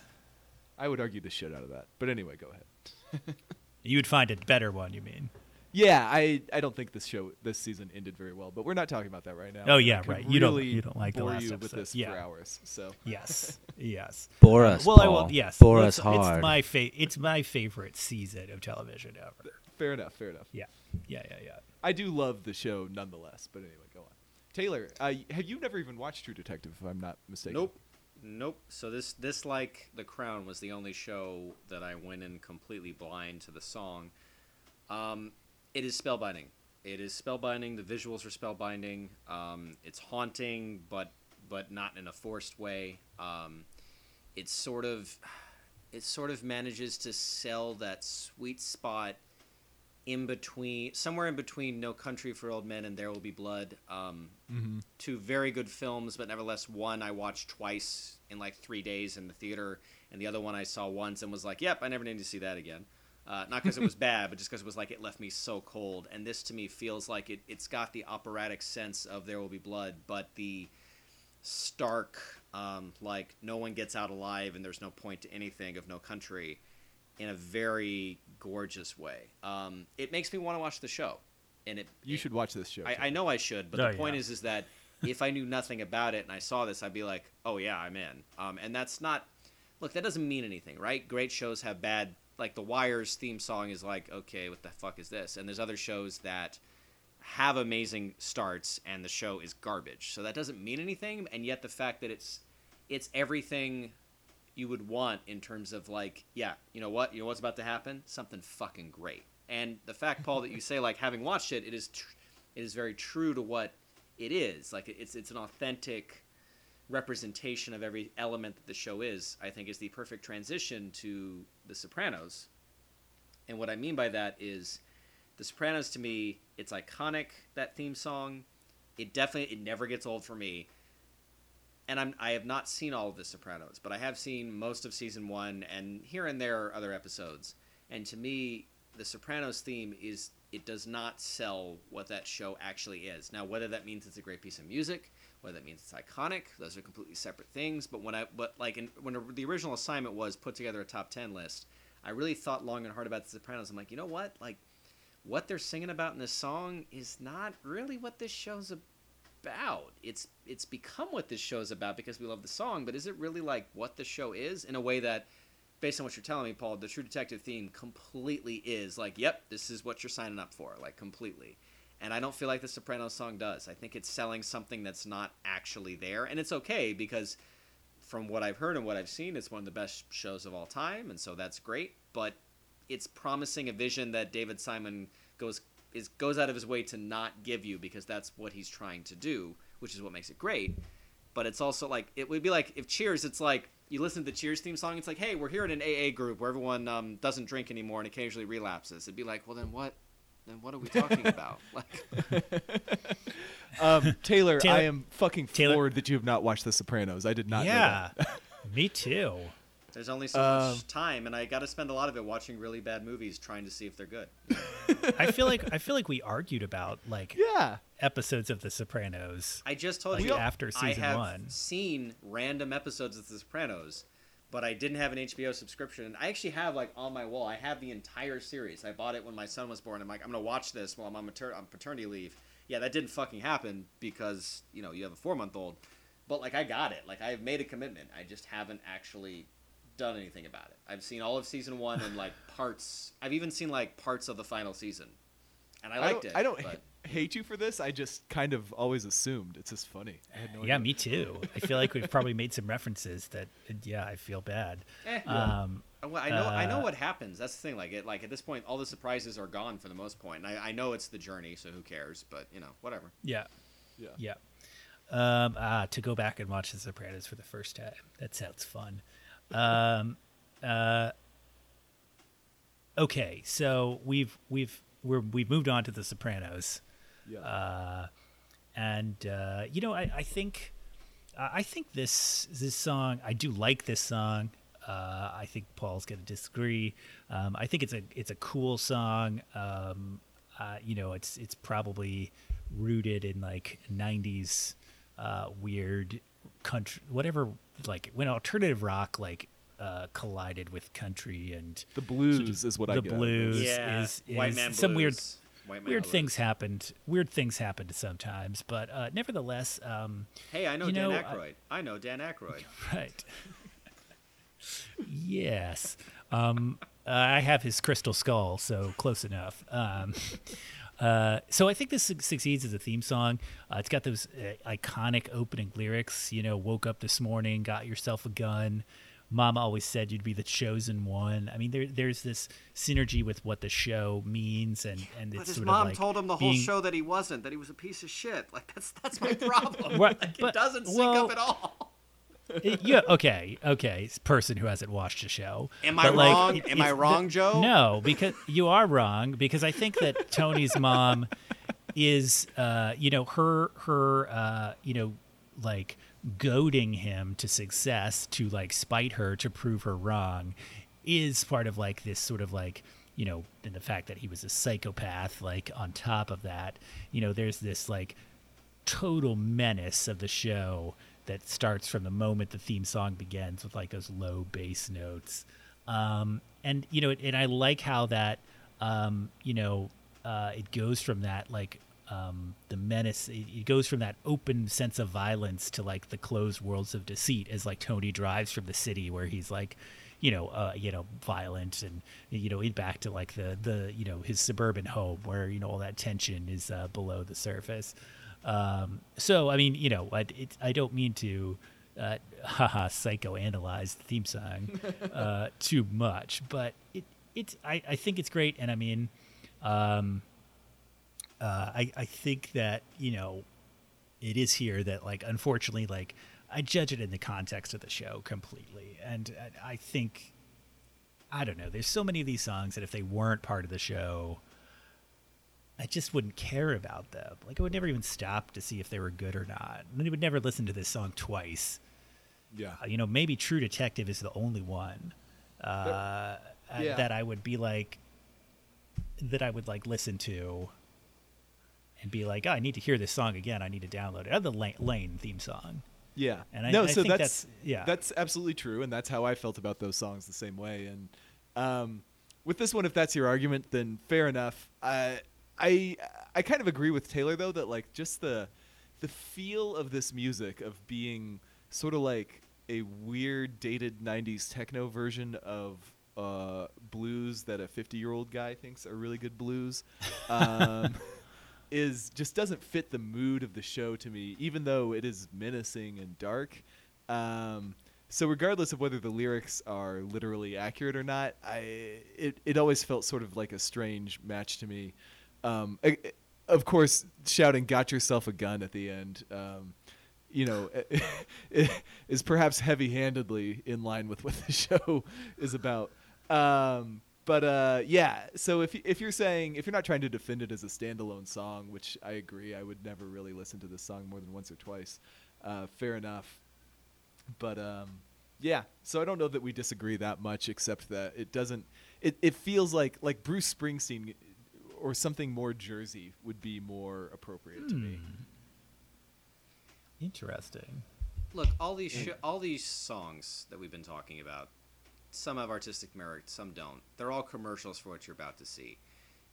I would argue the shit out of that. But anyway, go ahead. You would find a better one. You mean? Yeah, I, I don't think this show this season ended very well, but we're not talking about that right now. Oh, yeah, right. You don't- you don't like the bore last you with episode. this Yeah. for hours. So Yes, yes. Bore Uh, us, well, I will. Paul. Yes, Bore let's- us hard. It's my fa- It's my favorite season of television ever. Fair enough, fair enough. Yeah, yeah, yeah, yeah. I do love the show nonetheless. But anyway, go on. Taylor, uh, have you never even watched True Detective? If I'm not mistaken. Nope. Nope. So this this like The Crown was the only show that I went in completely blind to the song. Um, it is spellbinding. It is spellbinding. The visuals are spellbinding. Um, it's haunting, but but not in a forced way. Um, it's sort of it sort of manages to sell that sweet spot in between somewhere in between No Country for Old Men and There Will Be Blood. Um, Two very good films, but nevertheless, one I watched twice in like three days in the theater, and the other one I saw once and was like, "Yep, I never need to see that again." Uh, not because it was bad, but just because it was like it left me so cold. And this to me feels like it, it's got the operatic sense of There Will Be Blood, but the stark, um, like no one gets out alive and there's no point to anything of No Country, in a very gorgeous way. Um, it makes me want to watch the show, and it You it- should watch this show. I, I know I should, but Oh, the point yeah. is, is that if I knew nothing about it and I saw this, I'd be like, oh yeah, I'm in. Um, and that's not. Look, that doesn't mean anything, right? Great shows have bad. Like The Wire's theme song is like, okay, what the fuck is this? And there's other shows that have amazing starts and the show is garbage. So that doesn't mean anything. And yet the fact that it's it's everything you would want in terms of like, yeah, you know what, you know what's about to happen? Something fucking great. And the fact, Paul, that you say like having watched it, it is tr- it is very true to what it is. Like it's it's an authentic representation of every element that the show is. I think is the perfect transition to The Sopranos. And what I mean by that is The Sopranos to me, it's iconic that theme song. It definitely it never gets old for me. And I'm I have not seen all of The Sopranos, but I have seen most of season 1 and here and there are other episodes. And to me, The Sopranos theme is it does not sell what that show actually is. Now, whether that means it's a great piece of music, whether that means it's iconic, those are completely separate things. But when I but like in, when the original assignment was put together a top 10 list, I really thought long and hard about The Sopranos. I'm like, you know what? Like what they're singing about in this song is not really what this show's about. It's it's become what this show's about because we love the song, but is it really like what the show is in a way that based on what you're telling me, Paul, the True Detective theme completely is like, yep, this is what you're signing up for, like completely. And I don't feel like the Sopranos song does. I think it's selling something that's not actually there, and it's okay because from what I've heard and what I've seen, it's one of the best shows of all time, and so that's great. But it's promising a vision that David Simon goes is goes out of his way to not give you because that's what he's trying to do, which is what makes it great. But it's also like it would be like if Cheers, it's like you listen to the Cheers theme song, it's like, hey, we're here in an AA group where everyone um, doesn't drink anymore and occasionally relapses. It'd be like, well, then what? Then what are we talking about? Like, Um, Taylor, Taylor- I am fucking Taylor- floored that you have not watched The Sopranos. I did not. know yeah, that. me too. There's only so Um, much time, and I got to spend a lot of it watching really bad movies, trying to see if they're good. I feel like I feel like we argued about like yeah. episodes of The Sopranos. I just told Like you after I season have one. seen random episodes of The Sopranos, but I didn't have an HBO subscription. I actually have like on my wall. I have the entire series. I bought it when my son was born. I'm like, I'm gonna watch this while I'm on, mater- on paternity leave. Yeah, that didn't fucking happen because you know you have a four month old. But like I got it. Like I've made a commitment. I just haven't actually done anything about it. I've seen all of season one and like parts. I've even seen like parts of the final season, and I I liked don't, it. I don't but- hate you for this. I just kind of always assumed. It's just funny. I had no yeah, idea. me too. I feel like we've probably made some references that, yeah, I feel bad. Eh. Um, Well, I know, I know Uh, what happens. That's the thing. Like, it, like at this point, all the surprises are gone for the most point. And I, I know it's the journey, so who cares? But you know, whatever. yeah, Yeah. yeah. Um, ah, to go back and watch The Sopranos for the first time. That sounds fun. Um, uh, okay, so we've we've we're, we've moved on to The Sopranos. Yeah. uh, and uh, you know, I, I think I I think this this song I do like this song. Uh, I think Paul's going to disagree. Um, I think it's a it's a cool song. Um, uh, you know, it's it's probably rooted in like '90s uh, weird country, whatever. Like when alternative rock like uh, collided with country and The blues is what I the get blues. Yeah, is, White is Man some weird Blues. White Man weird Blues. things happened. Weird things happened sometimes, but uh, nevertheless, um, Hey, I know Dan know, I- Aykroyd. I, know Dan Aykroyd. right. yes, um, I have his crystal skull, so close enough. Um, uh, so I think this su- succeeds as a theme song. Uh, it's got those uh, iconic opening lyrics. You know, woke up this morning, got yourself a gun. Mama always said you'd be the chosen one. I mean, there, there's this synergy with what the show means, and and it's But his sort mom of like told him the whole being- show that he wasn't, that he was a piece of shit. Like that's that's my problem. Right, Like, but- it doesn't sync well- up at all. Yeah, okay, okay. Person who hasn't watched the show. Am I like, wrong? Am I wrong, Joe? No, because you are wrong. Because I think that Tony's mom is, uh, you know, her her, uh, you know, like goading him to success to like spite her to prove her wrong, is part of like this sort of like. You know, and the fact that he was a psychopath, like on top of that, you know, there's this like total menace of the show that starts from the moment the theme song begins with like those low bass notes. Um, and you know and i like how that um, you know uh, it goes from that like um, the menace it, goes from that open sense of violence to like the closed worlds of deceit as like tony drives from the city where he's like you know uh, you know violent and you know back to like the the you know his suburban home where you know all that tension is uh, below the surface um, so I mean, you know, I, it, I don't mean to, uh, haha, psychoanalyze the theme song uh, too much, but it, it's I, I think it's great, and I mean, um, uh, I I think that you know, it is here that like unfortunately like I judge it in the context of the show completely, and I, I think. I don't know. There's so many of these songs that if they weren't part of the show, I just wouldn't care about them. Like I would never even stop to see if they were good or not. And I would never listen to this song twice. Yeah. Uh, you know, maybe True Detective is the only one uh, Yeah. that I would be like, that I would like listen to, and be like, oh, I need to hear this song again. I need to download it. Other the Lain, Lain theme song. Yeah. And I- no, I so think that's, that's- yeah. That's absolutely true, and that's how I felt about those songs the same way. And um, with this one, if that's your argument, then fair enough. I I I kind of agree with Taylor though that like just the the feel of this music of being sort of like a weird dated 90s techno version of uh, blues that a 50 year old guy thinks are really good blues um, is just doesn't fit the mood of the show to me even though it is menacing and dark. Um, so regardless of whether the lyrics are literally accurate or not i it, it always felt sort of like a strange match to me um, of course shouting got yourself a gun at the end um, you know is perhaps heavy-handedly in line with what the show is about. Um, but uh, yeah so if, if you're saying if you're not trying to defend it as a standalone song which i agree i would never really listen to this song more than once or twice uh, fair enough. But um, yeah so i don't know that we disagree that much except that it doesn't it, it feels like like bruce springsteen or something more jersey would be more appropriate to me hmm. Interesting. Look, all these sh- all these songs that we've been talking about, some have artistic merit, some don't. They're all commercials for what you're about to see.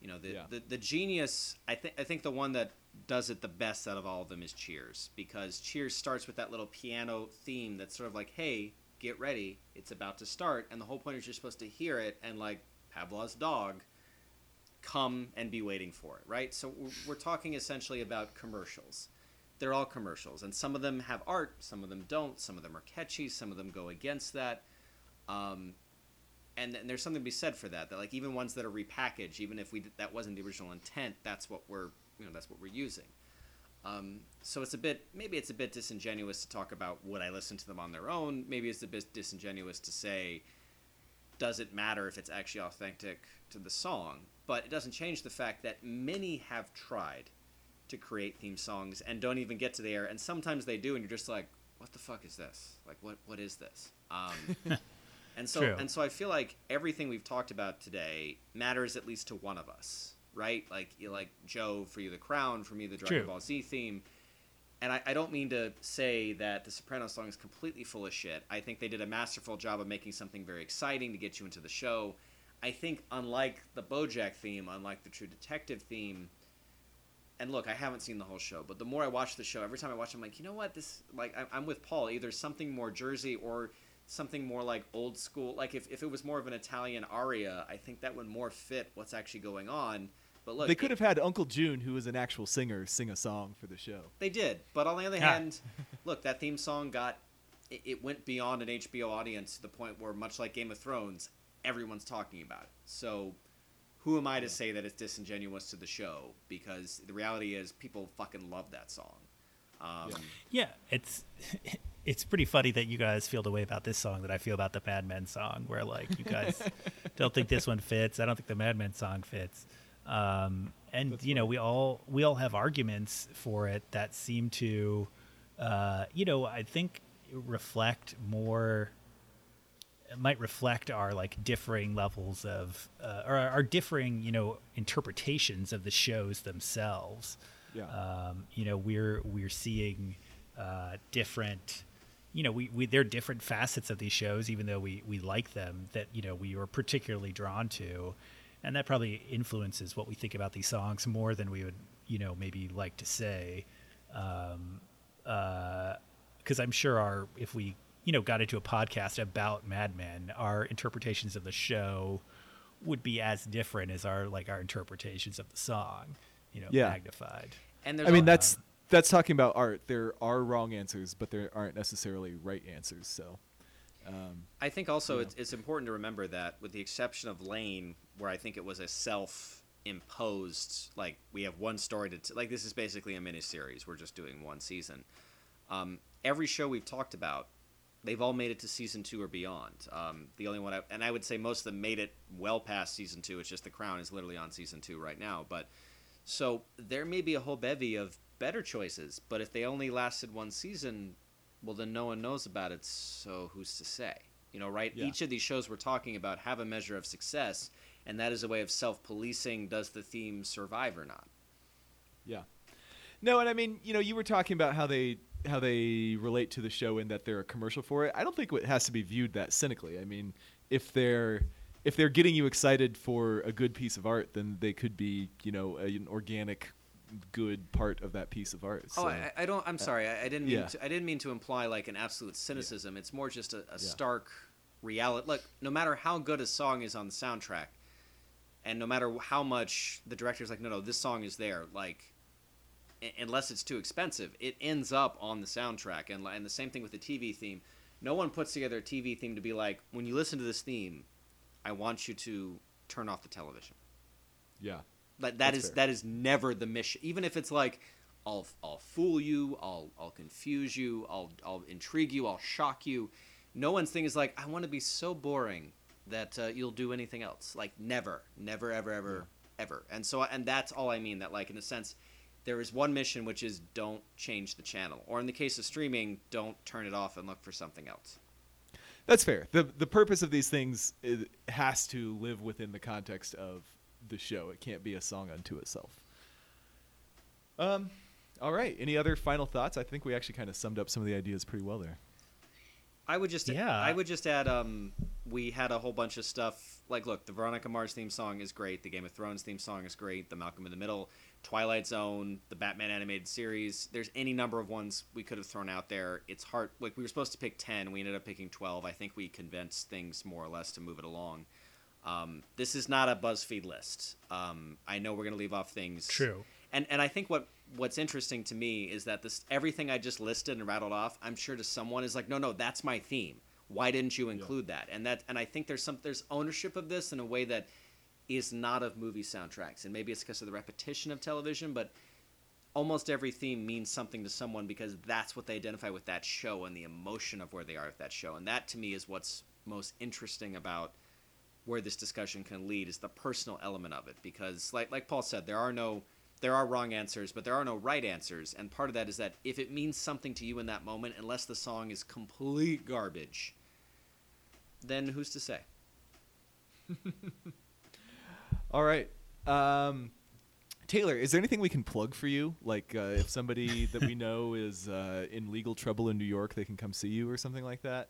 You know, the Yeah. the, the genius. I think I think the one that does it the best out of all of them is Cheers because Cheers starts with that little piano theme that's sort of like, hey, get ready, it's about to start, and the whole point is you're supposed to hear it and like Pavlov's dog. Come and be waiting for it, right? So we're- talking essentially about commercials. They're all commercials, and some of them have art, some of them don't. Some of them are catchy, some of them go against that. Um, and, and there's something to be said for that. That like even ones that are repackaged, even if we that wasn't the original intent, that's what we're you know that's what we're using. Um, so it's a bit maybe it's a bit disingenuous to talk about would I listen to them on their own. Maybe it's a bit disingenuous to say does it matter if it's actually authentic to the song? But it doesn't change the fact that many have tried to create theme songs and don't even get to the air, and sometimes they do, and you're just like, what the fuck is this? Like what what is this? Um, and so True. and so I feel like everything we've talked about today matters at least to one of us, right? Like you like Joe for you the Crown, for me the Dragon True. Ball Z theme. And I, I don't mean to say that the Sopranos song is completely full of shit. I think they did a masterful job of making something very exciting to get you into the show. I think unlike the BoJack theme, unlike the True Detective theme, and look, I haven't seen the whole show, but the more I watch the show, every time I watch, it, I'm like, you know what? This like I, I'm with Paul. Either something more Jersey or something more like old school. Like if, if it was more of an Italian aria, I think that would more fit what's actually going on. But look, they could it- have had Uncle June, who is an actual singer, sing a song for the show. They did, but on the other Yeah. hand, look, that theme song got it, it went beyond an HBO audience to the point where, much like Game of Thrones, everyone's talking about it. So, who am I to say that it's disingenuous to the show? Because the reality is, people fucking love that song. Um, Yeah. Yeah, it's it's pretty funny that you guys feel the way about this song that I feel about the Mad Men song, where like you guys don't think this one fits. I don't think the Mad Men song fits. Um, and you know, we all we all have arguments for it that seem to, uh, you know, I think reflect more. Might reflect our like differing levels of, uh, or our, differing, you know, interpretations of the shows themselves. Yeah. um, you know we're we're seeing uh, different you know we, we they're different facets of these shows even though we we like them that you know we were particularly drawn to. And that probably influences what we think about these songs more than we would you know maybe like to say. Um, because I'm sure our if we you know got into a podcast about Mad Men, our interpretations of the show would be as different as our like our interpretations of the song, you know, Yeah. magnified. and there's I mean, al- that's that's talking about art. There are wrong answers, but there aren't necessarily right answers. So, um, I think also Yeah. it's, it's important to remember that, with the exception of Lain, where I think it was a self-imposed, like we have one story to t- like this is basically a miniseries. We're just doing one season. Um, every show we've talked about, they've all made it to season two or beyond. Um, the only one, I, and I would say most of them made it well past season two. It's just The Crown is literally on season two right now. But so there may be a whole bevy of better choices, but if they only lasted one season, well, then no one knows about it. So who's to say? You know, right? Yeah. Each of these shows we're talking about have a measure of success, and that is a way of self-policing. Does the theme survive or not? yeah. No, and I mean, you know, you were talking about how they how they relate to the show in that they're a commercial for it. I don't think it has to be viewed that cynically. I mean, if they're if they're getting you excited for a good piece of art, then they could be, you know, a- an organic, good part of that piece of art. Oh, I, I don't. I'm uh, sorry. I, I didn't mean. yeah. To, I didn't mean to imply like an absolute cynicism. It's more just a, a Yeah. stark reality. Look, no matter how good a song is on the soundtrack, and no matter how much the director's like, no, no, this song is there. Like, unless it's too expensive, it ends up on the soundtrack. And and the same thing with the TV theme. No one puts together a TV theme to be like, when you listen to this theme, I want you to turn off the television. yeah. Like that is, that is never the mission. Even if it's like, I'll I'll fool you, I'll I'll confuse you, I'll I'll intrigue you, I'll shock you. No one's thing is like, I want to be so boring that uh, you'll do anything else. Like never, never, ever, ever, ever. And so and that's all I mean. That like in a sense, there is one mission which is don't change the channel, or in the case of streaming, don't turn it off and look for something else. That's fair. the The purpose of these things is, has to live within the context of the show. It can't be a song unto itself. Um, all right. Any other final thoughts? I think we actually kind of summed up some of the ideas pretty well there. I would just Yeah. I would just add um we had a whole bunch of stuff like look the Veronica Mars theme song is great the Game of Thrones theme song is great the Malcolm in the Middle Twilight Zone the Batman animated series there's any number of ones we could have thrown out there it's hard like we were supposed to pick 10 we ended up picking 12 I think we convinced things more or less to move it along Um, this is not a BuzzFeed list. Um, I know we're going to leave off things. True. And and I think what what's interesting to me is that this everything I just listed and rattled off, I'm sure to someone is like, no, no, that's my theme. Why didn't you include that? And that and I think there's some there's ownership of this in a way that is not of movie soundtracks, and maybe it's because of the repetition of television, but almost every theme means something to someone because that's what they identify with that show and the emotion of where they are with that show. And that to me is what's most interesting about where this discussion can lead is the personal element of it. Because like like Paul said there are no there are wrong answers but there are no right answers. And part of that is that if it means something to you in that moment unless the song is complete garbage then who's to say All right. Um, Taylor, is there anything we can plug for you? Like, uh, if somebody that we know is uh, in legal trouble in New York, they can come see you or something like that?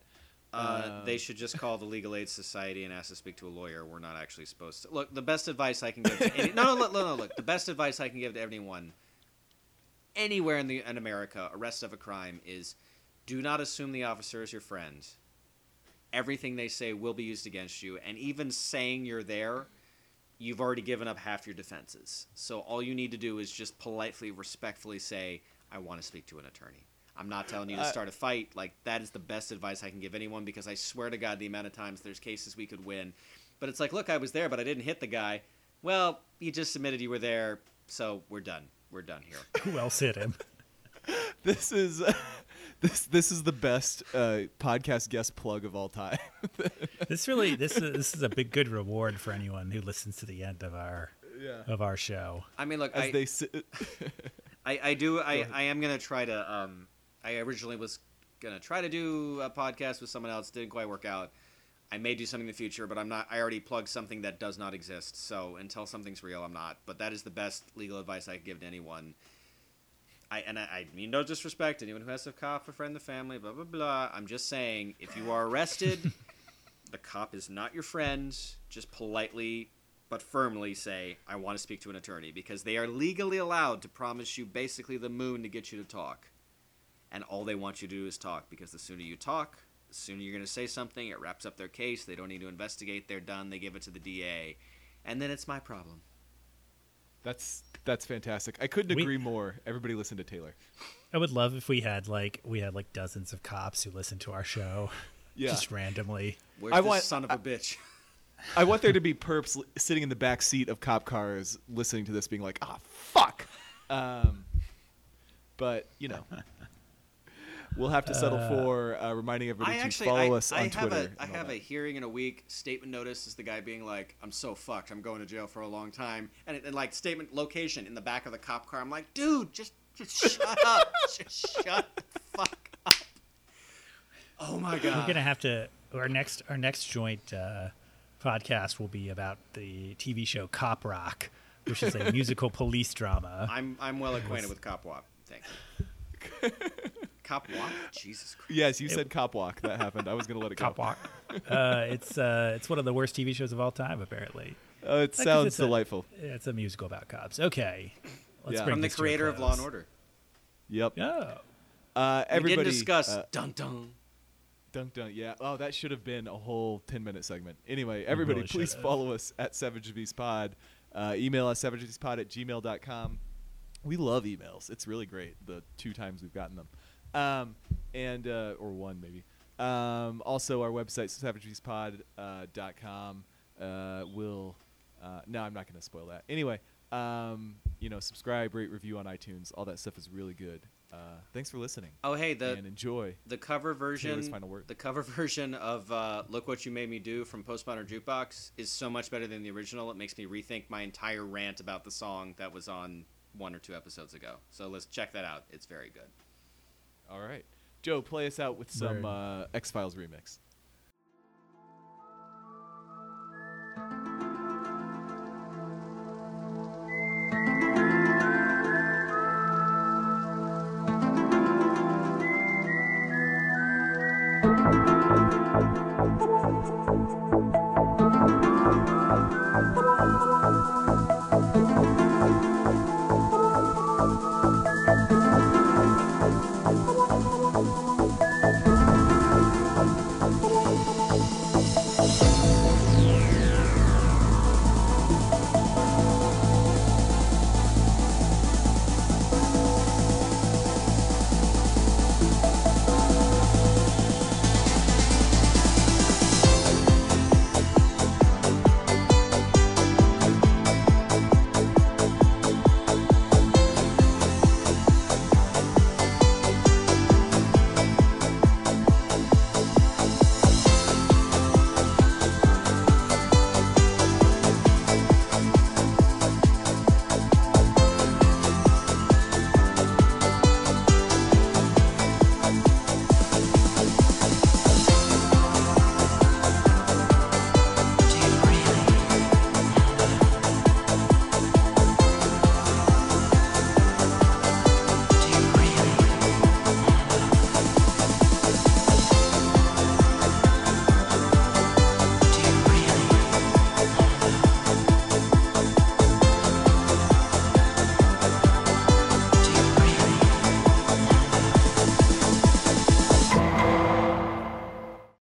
Uh, Um, they should just call the Legal Aid Society and ask to speak to a lawyer. We're not actually supposed to. Look, the best advice I can give. To any, no, no, look, no, no, look. The best advice I can give to anyone, anywhere in the in America, arrest of a crime, is do not assume the officer is your friend. Everything they say will be used against you, and even saying you're there, you've already given up half your defenses. So all you need to do is just politely, respectfully say, "I want to speak to an attorney." I'm not telling you to Uh, start a fight. Like that is the best advice I can give anyone because I swear to God, the amount of times there's cases we could win, but it's like, look, I was there, but I didn't hit the guy. Well, you just admitted you were there, so we're done. We're done here. Who else hit him? This is this this is the best uh, podcast guest plug of all time. This really this is this is a big good reward for anyone who listens to the end of our yeah. of our show. I mean, look, As I, they si- I, I do. I. I am gonna try to. Um, I originally was gonna try to do a podcast with someone else. Didn't quite work out. I may do something in the future, but I'm not. I already plugged something that does not exist. So until something's real, I'm not. But that is the best legal advice I could give to anyone. I and I, I mean no disrespect anyone who has a cop, a friend, the family, blah blah blah. I'm just saying, if you are arrested, the cop is not your friend. Just politely but firmly say, I want to speak to an attorney because they are legally allowed to promise you basically the moon to get you to talk. And all they want you to do is talk because the sooner you talk, the sooner you're going to say something, it wraps up their case. They don't need to investigate. They're done. They give it to the DA. And then it's my problem. That's that's fantastic. I couldn't We- agree more. Everybody listen to Taylor. I would love if we had like we had like dozens of cops who listen to our show Yeah. just randomly. Where's I this want- son of a bitch? I want there to be perps sitting in the back seat of cop cars listening to this, being like, "Ah, fuck." Um, but you know, we'll have to settle for uh, reminding everybody I to actually, follow I, us on I have Twitter. a, I have that. a hearing in a week. Statement notice is the guy being like, "I'm so fucked. I'm going to jail for a long time." And, it, and like statement location in the back of the cop car. I'm like, dude, just just shut up, just shut the fuck up. Oh my god. We're gonna have to our next our next joint uh, podcast will be about the TV show Cop Rock, which is a musical police drama. I'm I'm well acquainted with Cop Walk. Thank you. Cop Walk? Jesus Christ. Yes, you said cop walk. That happened. I was gonna let it go. Cop Walk. uh, it's uh, it's one of the worst TV shows of all time, apparently. Uh, it 'cause sounds it's a- delightful. It's a musical about cops. Okay, let's Yeah. bring From the this to a creator of Law and. Order. Yep. Oh, Uh, We everybody didn't discuss uh, dun dun. Dunk dunk, yeah. Oh, that should have been a whole 10 minute segment. Anyway, everybody, really please should've. follow us at Savage Beast Pod. Uh, email us, savagebeastpod at gmail.com. We love emails. It's really great, the two times we've gotten them. Um, and, uh, or one maybe. Um, also, our website, savagebeastpod.com. Uh, will, uh, no, I'm not going to spoil that. Anyway, um, you know, subscribe, rate, review on iTunes. All that stuff is really good. Uh, thanks for listening Oh hey, the and enjoy. the cover version the cover version of uh, look what you made me do from postmodern jukebox is so much better than the original it makes me rethink my entire rant about the song that was on one or two episodes ago so let's check that out it's very good All right. Joe, play us out with some uh, X Files remix.